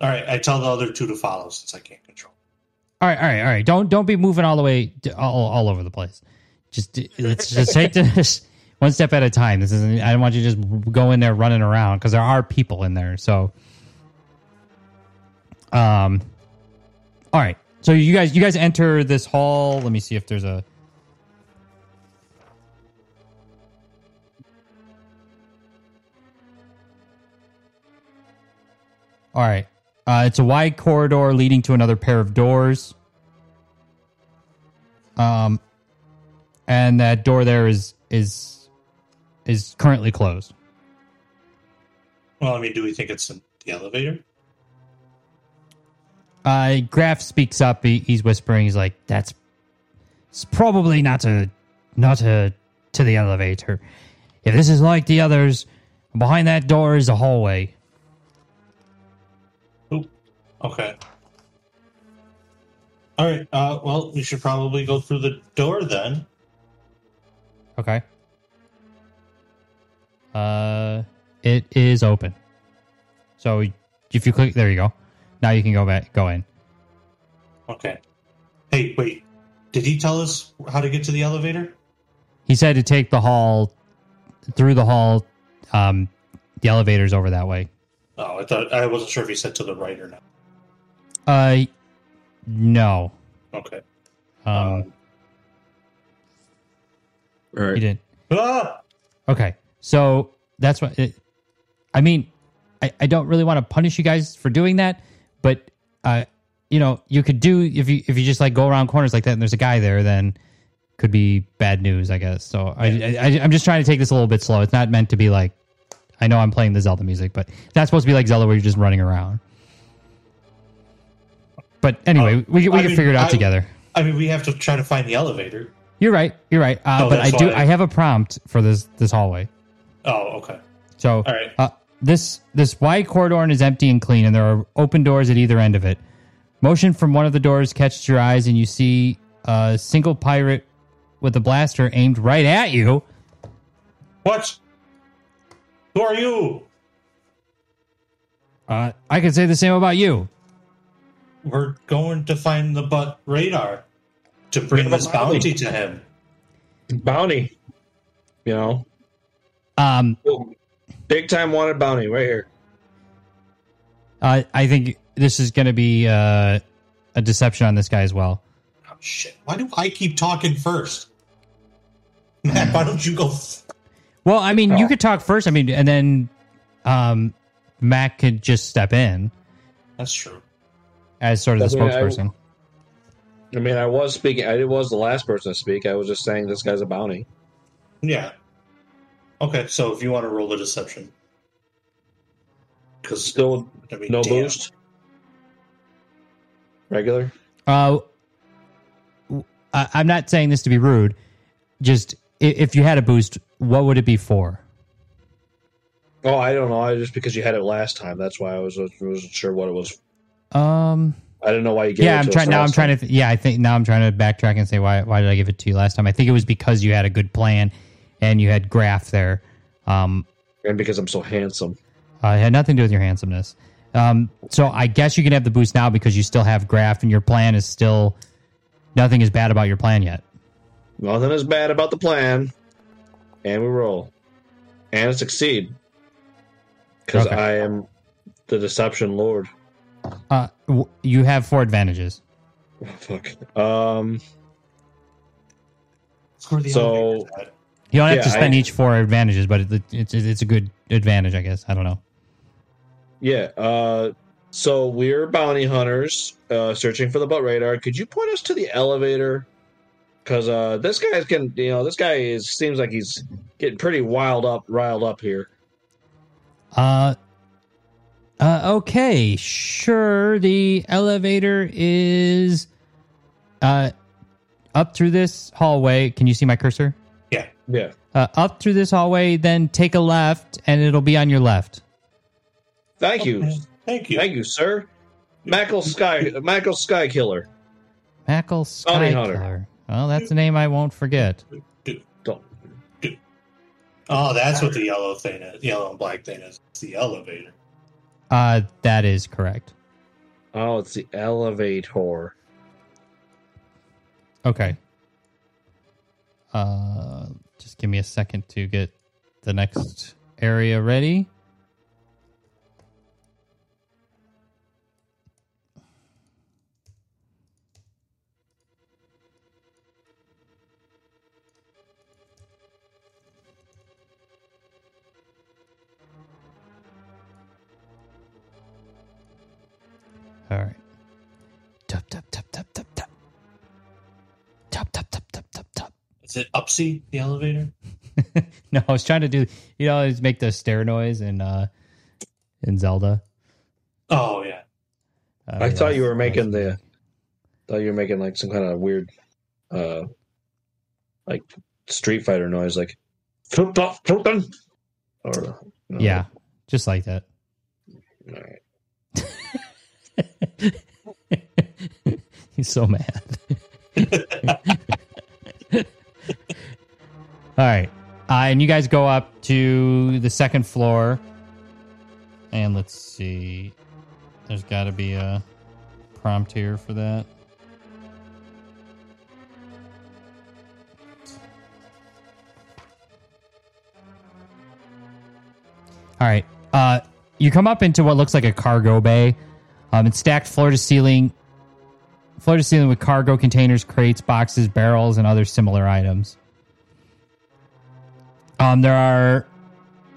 All right. I tell the other two to follow since I can't control. All right, all right, all right. Don't don't be moving all the way all, all over the place. Just let's just take this one step at a time. This isn't. I don't want you to just go in there running around because there are people in there. So, um, all right. So you guys, you guys enter this hall. Let me see if there's a. All right. Uh, it's a wide corridor leading to another pair of doors. Um, and that door there is is is currently closed. Well, I mean, do we think it's in the elevator? Uh, Graf speaks up. He, he's whispering. He's like, "That's it's probably not a not a to the elevator. If this is like the others, behind that door is a hallway." Oop. Okay. All right. Uh, well, we should probably go through the door then. Okay. Uh, it is open. So if you click, there you go. Now you can go back, go in. Okay. Hey, wait. Did he tell us how to get to the elevator? He said to take the hall through the hall. Um, the elevator's over that way. Oh, I thought I wasn't sure if he said to the right or not. Uh, no. Okay. Um, Um, All he didn't. ah! Okay, so that's what. It, I mean, I, I don't really want to punish you guys for doing that, but uh, you know, you could do if you if you just like go around corners like that and there's a guy there, then could be bad news, I guess. So I, I I'm just trying to take this a little bit slow. It's not meant to be like I know I'm playing the Zelda music, but that's supposed to be like Zelda where you're just running around. But anyway, Uh, we, we I can mean, figure it out I- together. I mean, we have to try to find the elevator. You're right. You're right. Uh, Oh, but I do. why- I have a prompt for this this hallway. Oh, okay. So All right. uh, this this wide corridor is empty and clean, and there are open doors at either end of it. Motion from one of the doors catches your eyes, and you see a single pirate with a blaster aimed right at you. What? Who are you? Uh, I could say the same about you. We're going to find the butt radar to bring this but Bobby- bounty to him. Bounty. You know, Um, big time wanted bounty right here. uh, I think this is going to be uh, a deception on this guy as well. Oh, shit. Why do I keep talking first? Matt, why don't you go? F- Well, I mean, you Oh. could talk first. I mean, and then um, Mack could just step in That's true. as sort of the I mean, I- spokesperson. I mean, I was speaking. I was the last person to speak. I was just saying this guy's a bounty. Yeah. Okay, so if you want to roll the deception. Because, Still I mean, no damn. boost. Regular. Uh, w- I- I'm not saying this to be rude. Just if you had a boost, what would it be for? Oh, I don't know. I just because you had it last time. That's why I was wasn't sure what it was. Um, I didn't know why you gave yeah, it I'm to trying now. I'm last trying to. Th- yeah, I think now I'm trying to backtrack and say why. Why did I give it to you last time? I think it was because you had a good plan and you had Graf there. Um, and because I'm so handsome. uh, it had nothing to do with your handsomeness. Um, so I guess you can have the boost now because you still have Graf and your plan is still. Nothing is bad about your plan yet. Nothing is bad about the plan, and we roll, and succeed because Okay. I am the deception lord. Uh, w- you have four advantages. Fuck. Um. The So- elevator's at. You don't have Yeah, to spend I- each four advantages, but it, it's it's a good advantage, I guess. I don't know. Yeah. Uh. So we're bounty hunters, uh, searching for the butt radar. Could you point us to the elevator? Because uh, this guy's can you know this guy is seems like he's getting pretty wild up, riled up here. Uh, uh, okay, sure. The elevator is uh up through this hallway. Can you see my cursor? Yeah. Yeah. Uh, up through this hallway, then take a left, and it'll be on your left. Thank you, Okay, Thank you. thank you, sir. Mackle Sky, Mackle Sky Killer. Mackle Sky Bounty hunter. Killer. Well, that's a name I won't forget. Oh, that's what the yellow thing is. Yellow and black thing is. It's the elevator. Uh, that is correct. Oh, it's the elevator. Okay. Uh, just give me a second to get the next area ready. All right. Tap tap tap tap tap Is it Upsy, the elevator? no, I was trying to do you know, always make the stair noise in uh in Zelda. Oh, yeah. Uh, I thought you were making that's- the. Thought you were making like some kind of weird, uh, like Street Fighter noise, like. Or no. Yeah, just like that. All right. He's so mad. All right. Uh, and you guys go up to the second floor. And let's see. There's got to be a prompt here for that. All right. Uh, you come up into what looks like a cargo bay. Um, it's stacked floor to ceiling, floor to ceiling with cargo containers, crates, boxes, barrels, and other similar items. Um, there are,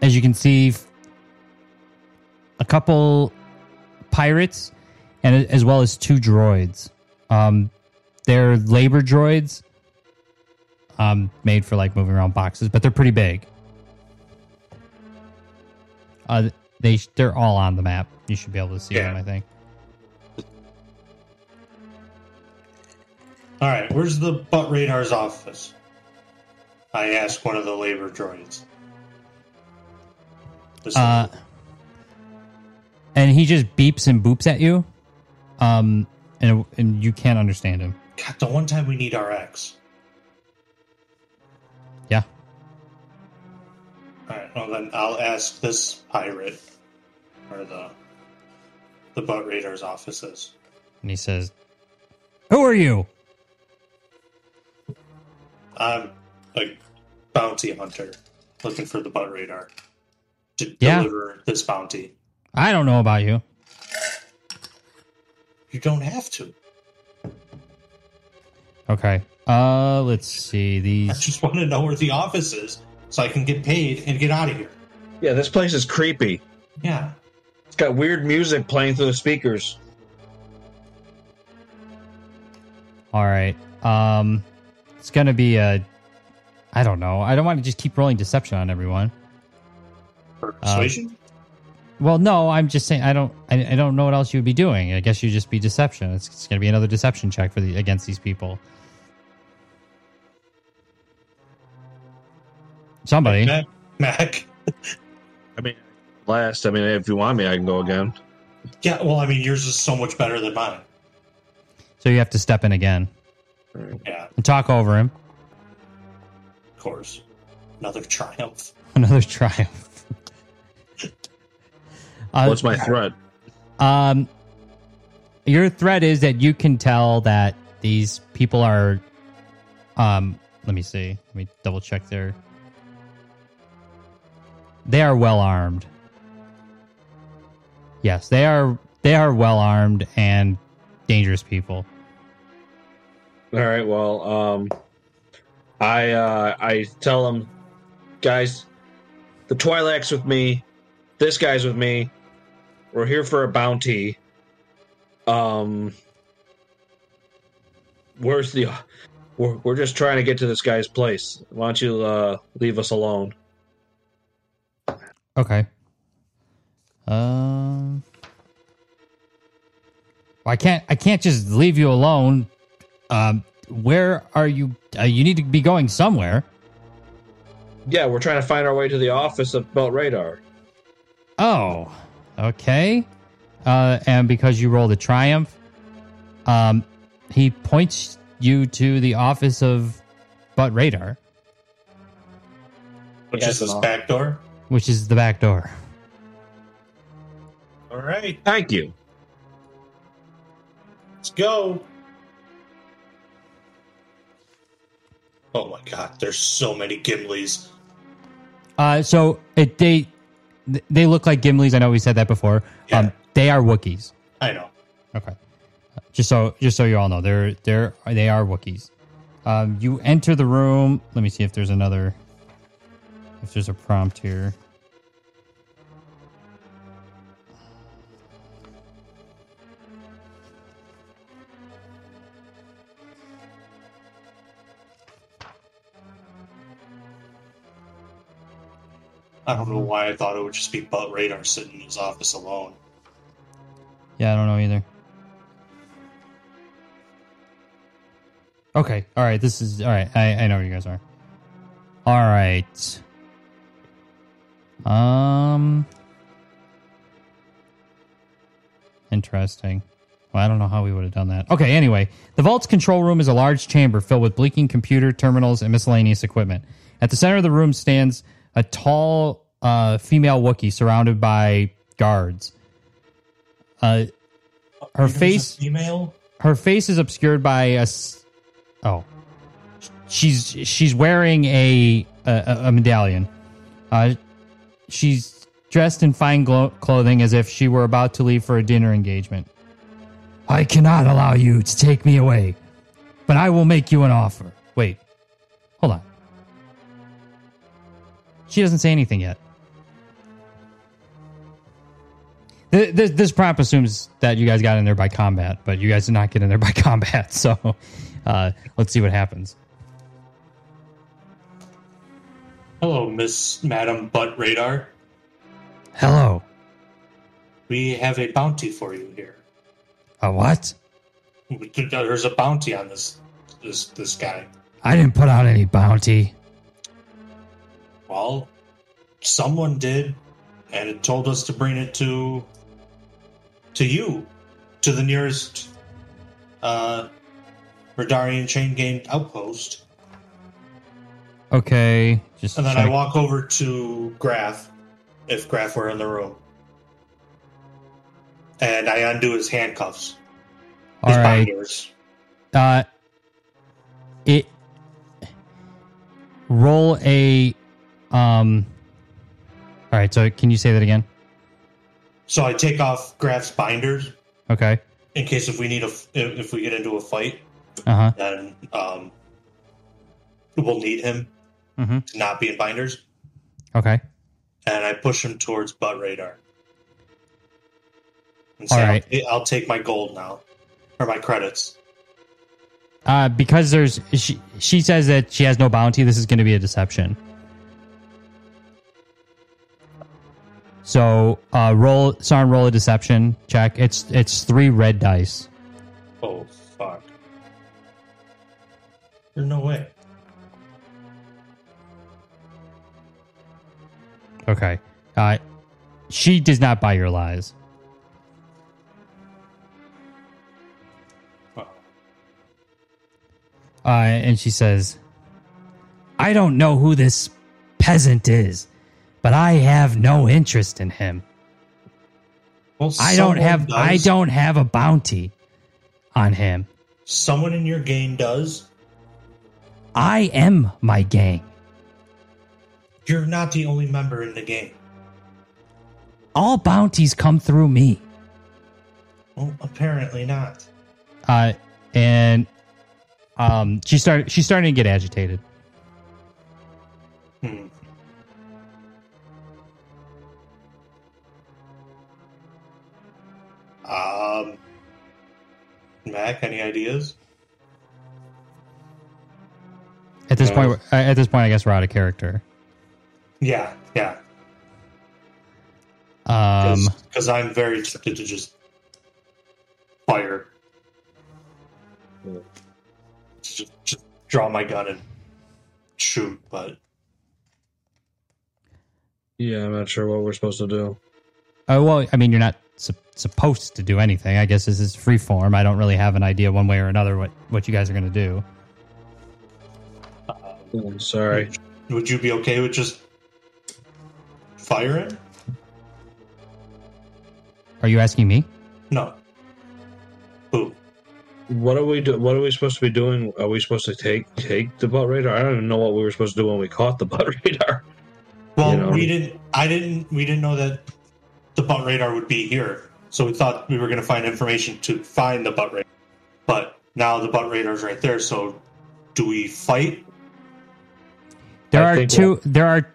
as you can see, a couple pirates, and as well as two droids. Um, they're labor droids, um, made for like moving around boxes, but they're pretty big. Uh, they they're all on the map. You should be able to see Yeah. them. I think. All right, where's the butt radar's office? I asked one of the labor droids. Uh, and he just beeps and boops at you, um, and and you can't understand him. God, the one time we need RX. Yeah. All right, well then I'll ask this pirate or the the butt radar's office is. And he says, "Who are you?" I'm a bounty hunter looking for the butt radar to Yeah. deliver this bounty. I don't know about you. You don't have to. Okay. Uh, let's see these. I just want to know where the office is so I can get paid and get out of here. Yeah, this place is creepy. Yeah. It's got weird music playing through the speakers. All right. Um, it's gonna be a. I don't know. I don't want to just keep rolling deception on everyone. Persuasion? Uh, well, no, I'm just saying I don't. I, I don't know what else you would be doing. I guess you'd just be deception. It's, it's going to be another deception check for the against these people. Somebody. Mack, Mack. I mean, last. I mean, if you want me, I can go again. Yeah, well, I mean, yours is so much better than mine. So you have to step in again Yeah, and talk over him. Of course. Another triumph. Another triumph. uh, What's my threat? Um, your threat is that you can tell that these people are. Um, let me see. Let me double check there. They are well armed. Yes, they are. They are well armed and dangerous people. All right. Well, um, I uh, I tell them, guys, the Twi'lek's with me. This guy's with me. We're here for a bounty. Um, where's the? We're we're just trying to get to this guy's place. Why don't you uh, leave us alone? Okay. Um. I can't. I can't just leave you alone. Um. Where are you? Uh, you need to be going somewhere. Yeah, we're trying to find our way to the office of Belt Radar. Oh. Okay. Uh. And because you rolled a triumph, um, he points you to the office of Butt Radar, Which is this back door. which is the back door. All right, Thank you. let's go. Oh my god, there's so many Gimlis. Uh. So it they they look like Gimlis. I know we said that before. Yeah. Um. They are Wookiees. I know. Okay. Just so just so you all know, they're they're they are Wookiees. Um, you enter the room. Let me see if there's another if there's a prompt here. I don't know why I thought it would just be Butt Radar sitting in his office alone. Yeah, I don't know either. Okay, all right. This is all right. I I know where you guys are. All right. Um. Interesting. Well, I don't know how we would have done that. Okay, anyway, the vault's control room is a large chamber filled with blinking computer terminals and miscellaneous equipment. At the center of the room stands a tall uh, female Wookiee surrounded by guards. Uh, her face female. her face is obscured by a. oh she's she's wearing a a, a medallion uh she's dressed in fine glo- clothing as if she were about to leave for a dinner engagement i cannot allow you to take me away but i will make you an offer wait she doesn't say anything yet This, this prompt assumes that you guys got in there by combat, but you guys did not get in there by combat. So uh, let's see what happens. Hello, Miss Madam Butt Radar. Hello. We have a bounty for you here. A what? There's a bounty on this this this guy. I didn't put out any bounty. Well, someone did, and it told us to bring it to to you, to the nearest uh, Radarian chain gang outpost. Okay, just And then I walk over to Graf, if Graf were in the room. And I undo his handcuffs. All His right. binders. Uh, it roll a um. All right, so can you say that again? So I take off Graf's binders Okay. in case if we need a if we get into a fight, Uh huh. then um, we'll need him Mhm. to not be in binders. Okay. And I push him towards butt radar. And All say, right. I'll, I'll take my gold now, or my credits. Uh, because there's she she says that she has no bounty. This is going to be a deception. So uh, roll, Sarn, roll a deception check. It's it's three red dice. Oh fuck! There's no way. Okay. Uh, she does not buy your lies. Uh, and she says, I don't know who this peasant is, but I have no interest in him. Well, I don't have I don't have a bounty on him. Someone in your gang does. I am my gang. You're not the only member in the gang. All bounties come through me. Well, apparently not. Uh, and um, she started she's starting to get agitated. Hmm. Um, Mack, any ideas? At this No. point, uh, at this point, I guess we're out of character. Yeah, yeah. Um, Because I'm very tempted to just fire. Yeah. Just, just draw my gun and shoot, but Yeah, I'm not sure what we're supposed to do. oh well, I mean, you're not sup- supposed to do anything. I guess this is free form. I don't really have an idea one way or another what what you guys are going to do. Oh, I'm sorry. would you be okay with just firing? Are you asking me? No. Who? What are we do? What are we supposed to be doing? Are we supposed to take take the butt radar? I don't even know what we were supposed to do when we caught the butt radar. Well, You know? we didn't. I didn't. We didn't know that the butt radar would be here, so we thought we were going to find information to find the butt radar. But now the butt radar's right there. So, do we fight? There I are think two. There are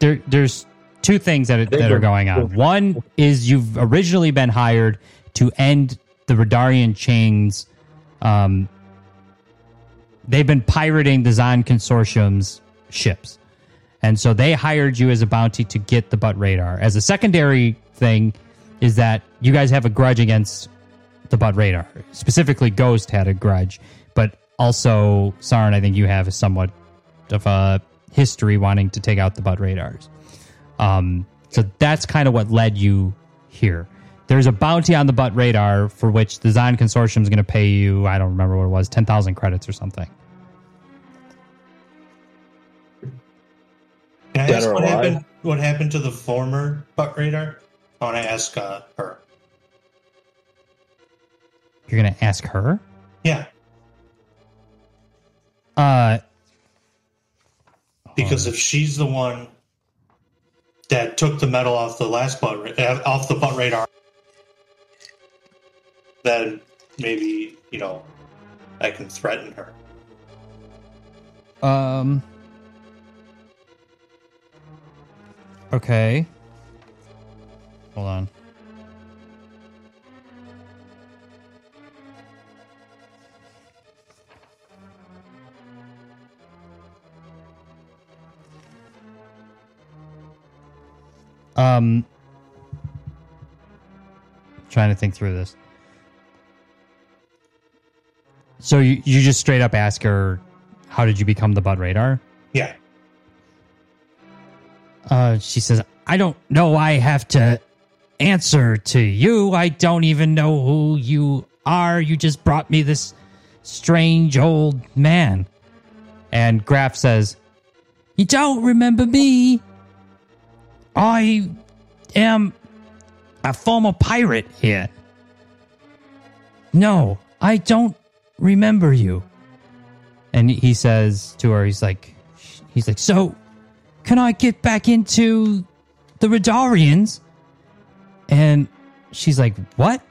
there. There's two things that are, that are we're- going on. One is you've originally been hired to end the Radarian chains. Um, they've been pirating the Zann Consortium's ships, and so they hired you as a bounty to get the butt radar. As a secondary thing, is that you guys have a grudge against the butt radar. Specifically, Ghost had a grudge, but also Sarn, I think you have a somewhat of a history wanting to take out the butt radars. Um, so that's kind of what led you here. There's a bounty on the butt radar for which the Zann Consortium is going to pay you. I don't remember what it was, ten thousand credits or something. Can I Dead ask or what alive? happened? What happened to the former butt radar? I want to ask uh, her. You're going to ask her. Yeah, Uh, because if she's the one that took the metal off the last butt uh, off the butt radar, then maybe you know I can threaten her. um. Okay. Hold on. Um, trying to think through this. So you, you just straight up ask her, how did you become the Bud Radar? Yeah. Uh, she says, I don't know. I have to answer to you. I don't even know who you are. You just brought me this strange old man. And Graf says, You don't remember me. I am a former pirate here. No, I don't remember you. And he says to her, he's like, he's like, so can I get back into the Radarians? And she's like, what?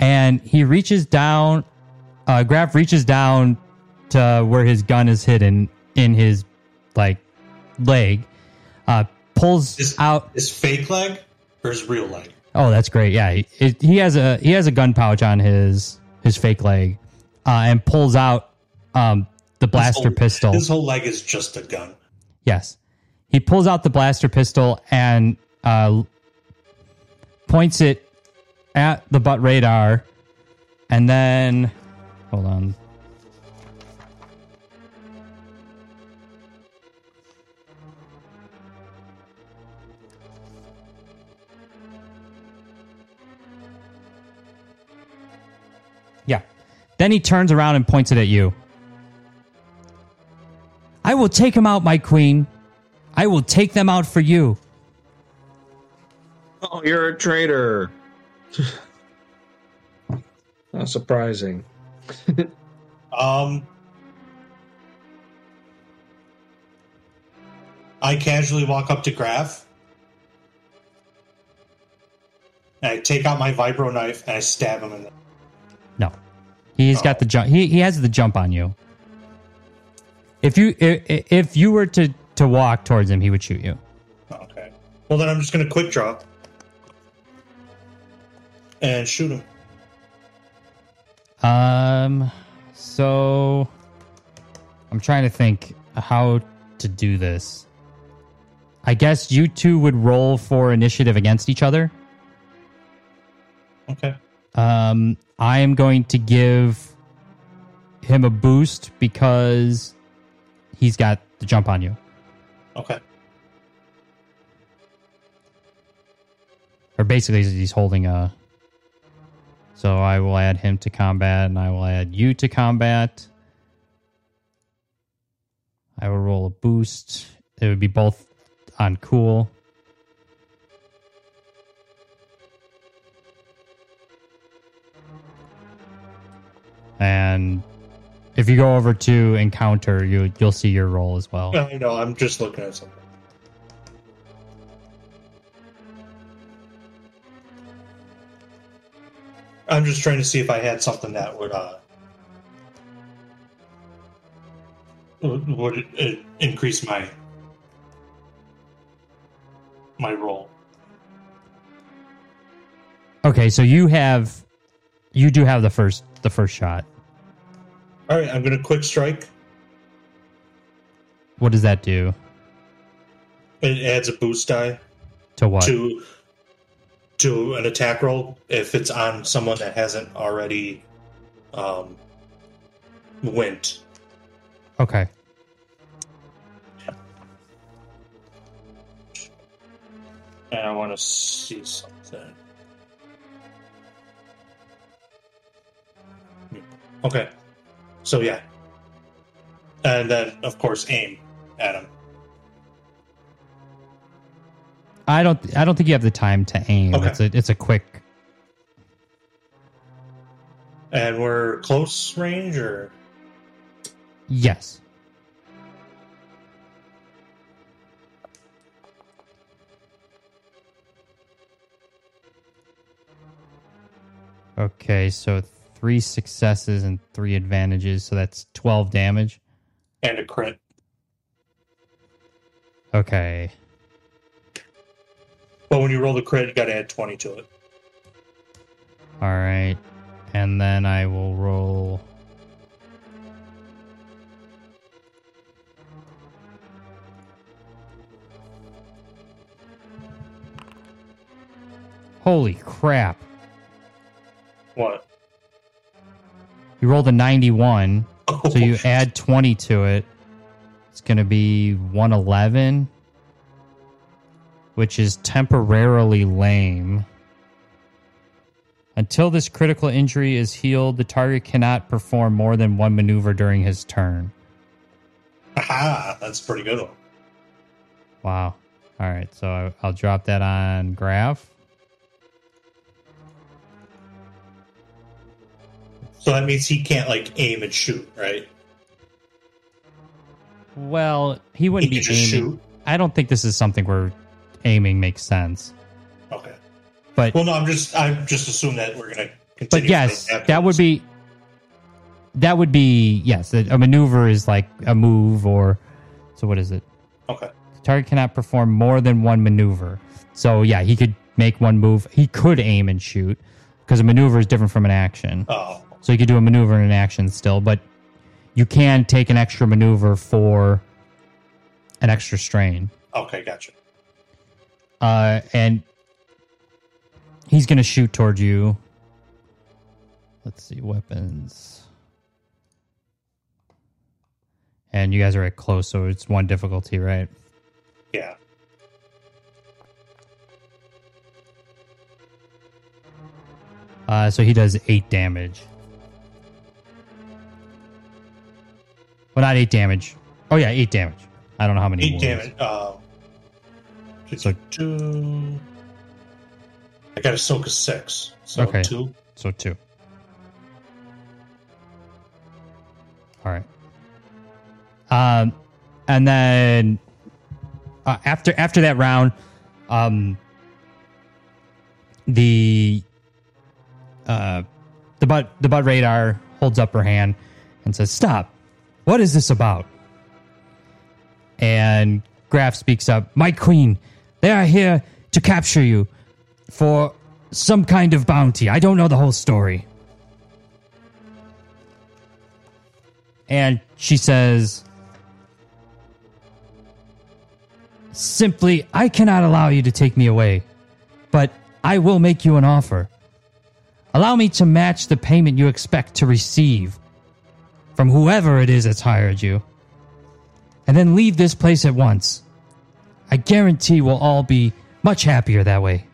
And he reaches down, uh, Graf reaches down to where his gun is hidden in his like leg, uh, pulls His, out. his fake leg or his real leg? Oh, that's great. Yeah, he, he has a he has a gun pouch on his his fake leg, uh, and pulls out um, the blaster His whole- pistol. His whole leg is just a gun. Yes. He pulls out the blaster pistol and uh, points it at the butt radar. And then, hold on. Yeah. Then he turns around and points it at you. I will take him out, my queen. I will take them out for you. Oh, you're a traitor. Not surprising. Um, I casually walk up to Graf. And I take out my vibro knife and I stab him in the. No, he's got the jump. He he has the jump on you. If you if, if you were to to walk towards him, he would shoot you. Okay. Well, then I'm just going to quick draw and shoot him. Um, so I'm trying to think how to do this. I guess you two would roll for initiative against each other. Okay. Um, I am going to give him a boost because he's got the jump on you. Okay. Or basically, he's holding a. So I will add him to combat, and I will add you to combat. I will roll a boost. It would be both on cool. And if you go over to encounter, you you'll see your roll as well. I know. I'm just looking at something. I'm just trying to see if I had something that would uh would, uh, increase my my roll. Okay, so you have you do have the first the first shot. All right, I'm gonna quick strike. What does that do? It adds a boost die To what? to to an attack roll if it's on someone that hasn't already um, went. Okay. And I want to see something. Okay. So yeah. And then of course aim at him. I don't I don't think you have the time to aim. Okay. It's a it's a quick And we're close range or yes. Okay, so three successes and three advantages, so that's twelve damage. and a crit. Okay. But when you roll the crit, you got to add 20 to it. All right. And then I will roll. Holy crap. What? You rolled a 91, Oh, so you oh, add 20 to it. It's going to be 111, which is temporarily lame. Until this critical injury is healed, the target cannot perform more than one maneuver during his turn. Aha, that's a pretty good one. Wow. All right, so I'll drop that on Graf. So that means he can't like aim and shoot, right? Well, he He wouldn't can be aiming. shoot. I don't think this is something where aiming makes sense. Okay. But Well, no, I'm just I'm just assuming that we're gonna continue. but yes, that would be that would be yes. A, a maneuver is like a move, or so. What is it? okay. The target cannot perform more than one maneuver. So yeah, he could make one move. He could aim and shoot because a maneuver is different from an action. Oh, So you could do a maneuver and an action still, but you can take an extra maneuver for an extra strain. okay, gotcha. Uh, and he's going to shoot toward you. Let's see, weapons. And you guys are at close, so it's one difficulty, right? Yeah. Uh, so he does eight damage. Well, not eight damage. Oh yeah, eight damage. I don't know how many. Eight wounds. damage. Uh, So- two. I got a soak of six. So Okay. two. So two. All right. Um, and then uh, after after that round, um, the uh, the butt the butt radar holds up her hand and says, "Stop! What is this about?" And Graf speaks up, "My queen, they are here to capture you for some kind of bounty. I don't know the whole story." And she says, Simply, I cannot allow you to take me away, but I will make you an offer. Allow me to match the payment you expect to receive from whoever it is that's hired you, and then leave this place at once. I guarantee we'll all be much happier that way.